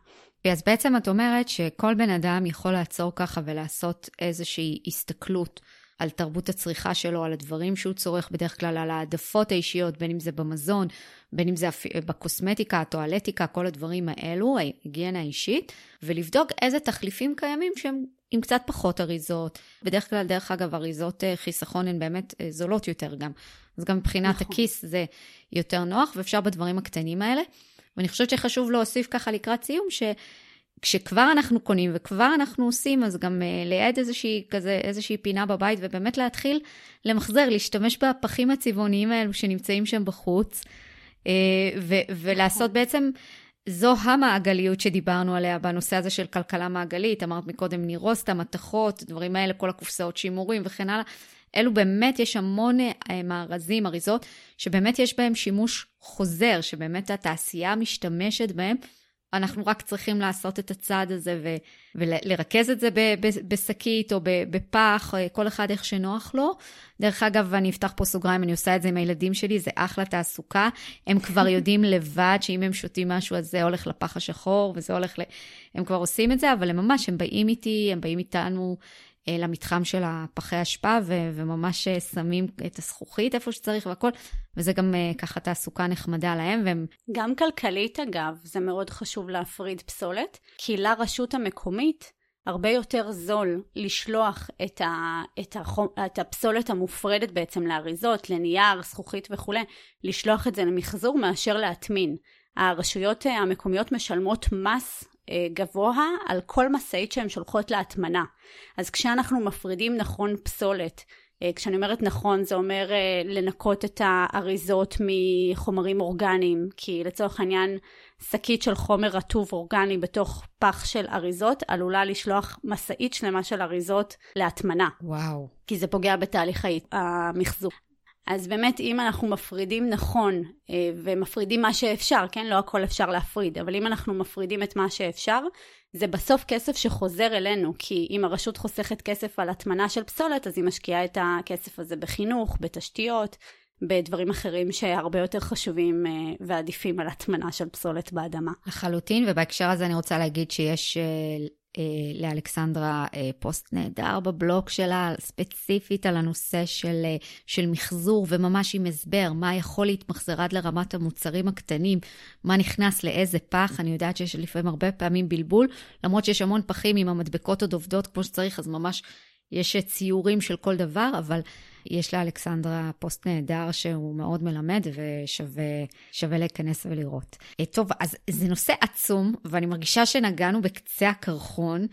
אז בעצם את אומרת שכל בן אדם יכול לעצור ככה ולעשות איזושהי הסתכלות על תרבות הצריכה שלו, על הדברים שהוא צורך, בדרך כלל על העדפות האישיות, בין אם זה במזון, בין אם זה בקוסמטיקה, הטואלטיקה, כל הדברים האלו, ההיגיינה האישית, ולבדוק איזה תחליפים קיימים שהם עם קצת פחות אריזות. בדרך כלל, דרך אגב, אריזות אה, חיסכון הן באמת אה, זולות יותר גם. אז גם מבחינת נכון. הכיס זה יותר נוח, ואפשר בדברים הקטנים האלה. ואני חושבת שחשוב להוסיף ככה לקראת סיום, ש... כשכבר אנחנו קונים וכבר אנחנו עושים, אז גם uh, ליד איזושהי, כזה, איזושהי פינה בבית, ובאמת להתחיל למחזר, להשתמש בפחים הצבעוניים האלו שנמצאים שם בחוץ, uh, ו- ולעשות בעצם, זו המעגליות שדיברנו עליה בנושא הזה של כלכלה מעגלית. אמרת מקודם נירוסטה, מתכות, דברים האלה, כל הקופסאות שימורים וכן הלאה. אלו באמת, יש המון uh, מארזים, אריזות, שבאמת יש בהם שימוש חוזר, שבאמת התעשייה משתמשת בהם. אנחנו רק צריכים לעשות את הצעד הזה ו- ולרכז את זה בשקית או בפח, כל אחד איך שנוח לו. דרך אגב, אני אפתח פה סוגריים, אני עושה את זה עם הילדים שלי, זה אחלה תעסוקה. הם כבר יודעים לבד שאם הם שותים משהו, אז זה הולך לפח השחור וזה הולך ל... הם כבר עושים את זה, אבל הם ממש, הם באים איתי, הם באים איתנו אה, למתחם של הפחי אשפה, ו- וממש אה, שמים את הזכוכית איפה שצריך והכל, וזה גם אה, ככה תעסוקה נחמדה להם. והם... גם כלכלית אגב, זה מאוד חשוב להפריד פסולת, כי לרשות המקומית הרבה יותר זול לשלוח את, ה, את, החום, את הפסולת המופרדת בעצם לאריזות, לנייר, זכוכית וכולי, לשלוח את זה למחזור מאשר להטמין. הרשויות המקומיות משלמות מס אה, גבוה על כל משאית שהן שולחות להטמנה. אז כשאנחנו מפרידים נכון פסולת, אה, כשאני אומרת נכון זה אומר אה, לנקות את האריזות מחומרים אורגניים, כי לצורך העניין שקית של חומר רטוב אורגני בתוך פח של אריזות עלולה לשלוח משאית שלמה של אריזות להטמנה. וואו. כי זה פוגע בתהליך המחזור. אז באמת אם אנחנו מפרידים נכון אה, ומפרידים מה שאפשר, כן? לא הכל אפשר להפריד, אבל אם אנחנו מפרידים את מה שאפשר, זה בסוף כסף שחוזר אלינו, כי אם הרשות חוסכת כסף על הטמנה של פסולת, אז היא משקיעה את הכסף הזה בחינוך, בתשתיות, בדברים אחרים שהרבה יותר חשובים אה, ועדיפים על הטמנה של פסולת באדמה. לחלוטין, ובהקשר הזה אני רוצה להגיד שיש אה, לאלכסנדרה אה, פוסט נהדר בבלוג שלה, ספציפית על הנושא של, אה, של מחזור, וממש עם הסבר, מה יכול להתמחזר עד לרמת המוצרים הקטנים, מה נכנס לאיזה פח. אני יודעת שיש לפעמים הרבה פעמים בלבול, למרות שיש המון פחים עם המדבקות עוד עובדות כמו שצריך, אז ממש יש ציורים של כל דבר, אבל יש לאלכסנדרה פוסט נהדר שהוא מאוד מלמד ושווה להיכנס ולראות. אה, טוב, אז זה נושא עצום, ואני מרגישה שנגענו בקצה הקרחון.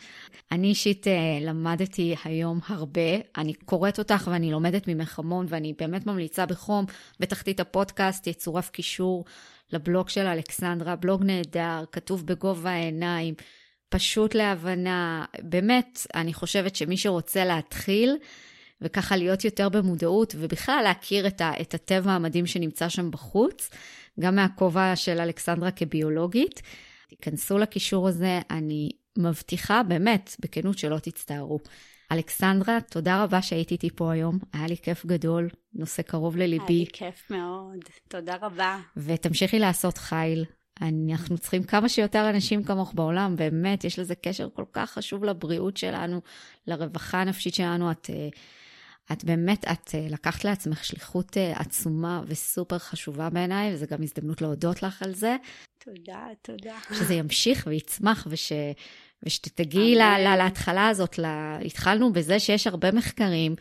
אני אישית אה, למדתי היום הרבה, אני קוראת אותך ואני לומדת ממך המון, ואני באמת ממליצה בחום, בתחתית הפודקאסט יצורף קישור לבלוג של אלכסנדרה, בלוג נהדר, כתוב בגובה העיניים. פשוט להבנה, באמת, אני חושבת שמי שרוצה להתחיל, וככה להיות יותר במודעות, ובכלל להכיר את, ה, את הטבע המדהים שנמצא שם בחוץ, גם מהכובע של אלכסנדרה כביולוגית. תיכנסו לקישור הזה, אני מבטיחה באמת, בכנות שלא תצטערו. אלכסנדרה, תודה רבה שהיית איתי פה היום, היה לי כיף גדול, נושא קרוב לליבי. היה לי כיף מאוד, תודה רבה. ותמשיכי לעשות חיל. אנחנו צריכים כמה שיותר אנשים כמוך בעולם, באמת, יש לזה קשר כל כך חשוב לבריאות שלנו, לרווחה הנפשית שלנו. את את באמת, את אה, לקחת לעצמך שליחות אה, עצומה וסופר חשובה בעיניי, וזו גם הזדמנות להודות לך על זה. תודה, תודה. שזה ימשיך ויצמח, וש, ושתגיעי לה, לה, להתחלה הזאת. לה, התחלנו בזה שיש הרבה מחקרים,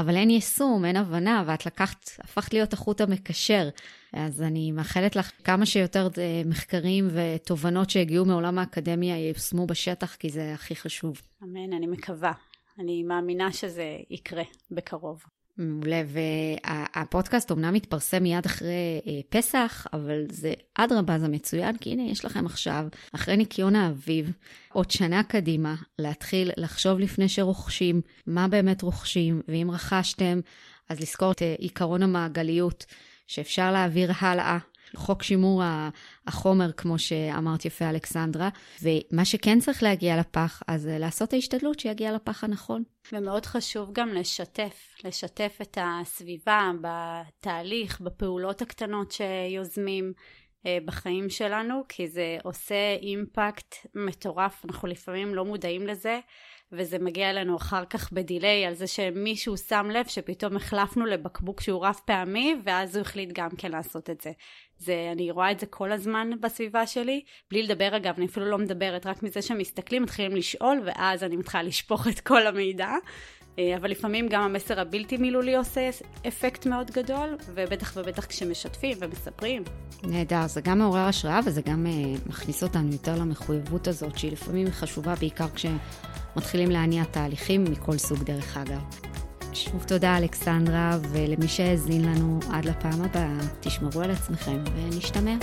אבל אין יישום, אין הבנה, ואת לקחת, הפכת להיות החוט המקשר. אז אני מאחלת לך כמה שיותר אה, מחקרים ותובנות שהגיעו מעולם האקדמיה ייושמו בשטח, כי זה הכי חשוב. אמן, אני מקווה. אני מאמינה שזה יקרה בקרוב. מעולה, והפודקאסט אומנם מתפרסם מיד אחרי אה, פסח, אבל זה אדרבה, זה מצוין, כי הנה, יש לכם עכשיו, אחרי ניקיון האביב, עוד שנה קדימה, להתחיל לחשוב לפני שרוכשים, מה באמת רוכשים, ואם רכשתם, אז לזכור את אה, עיקרון המעגליות, שאפשר להעביר הלאה חוק שימור החומר, כמו שאמרת יפה, אלכסנדרה. ומה שכן צריך להגיע לפח, אז לעשות את ההשתדלות שיגיע לפח הנכון. ומאוד חשוב גם לשתף, לשתף את הסביבה בתהליך, בפעולות הקטנות שיוזמים. אה, בחיים שלנו, כי זה עושה אימפקט מטורף, אנחנו לפעמים לא מודעים לזה, וזה מגיע אלינו אחר כך בדיליי על זה שמישהו שם לב שפתאום החלפנו לבקבוק שהוא רב פעמי, ואז הוא החליט גם כן לעשות את זה. זה, אני רואה את זה כל הזמן בסביבה שלי, בלי לדבר אגב, אני אפילו לא מדברת, רק מזה שמסתכלים, מתחילים לשאול, ואז אני מתחילה לשפוך את כל המידע. אה, אבל לפעמים גם המסר הבלתי מילולי עושה אפקט מאוד גדול, ובטח ובטח כשמשתפים ומספרים. נהדר, זה גם מעורר השראה וזה גם uh, מכניס אותנו יותר למחויבות הזאת, שהיא לפעמים חשובה בעיקר כשמתחילים להניע תהליכים מכל סוג דרך אגב. שוב תודה אלכסנדרה, ולמי שהאזין לנו עד לפעם הבאה, תשמרו על עצמכם ונשתמע.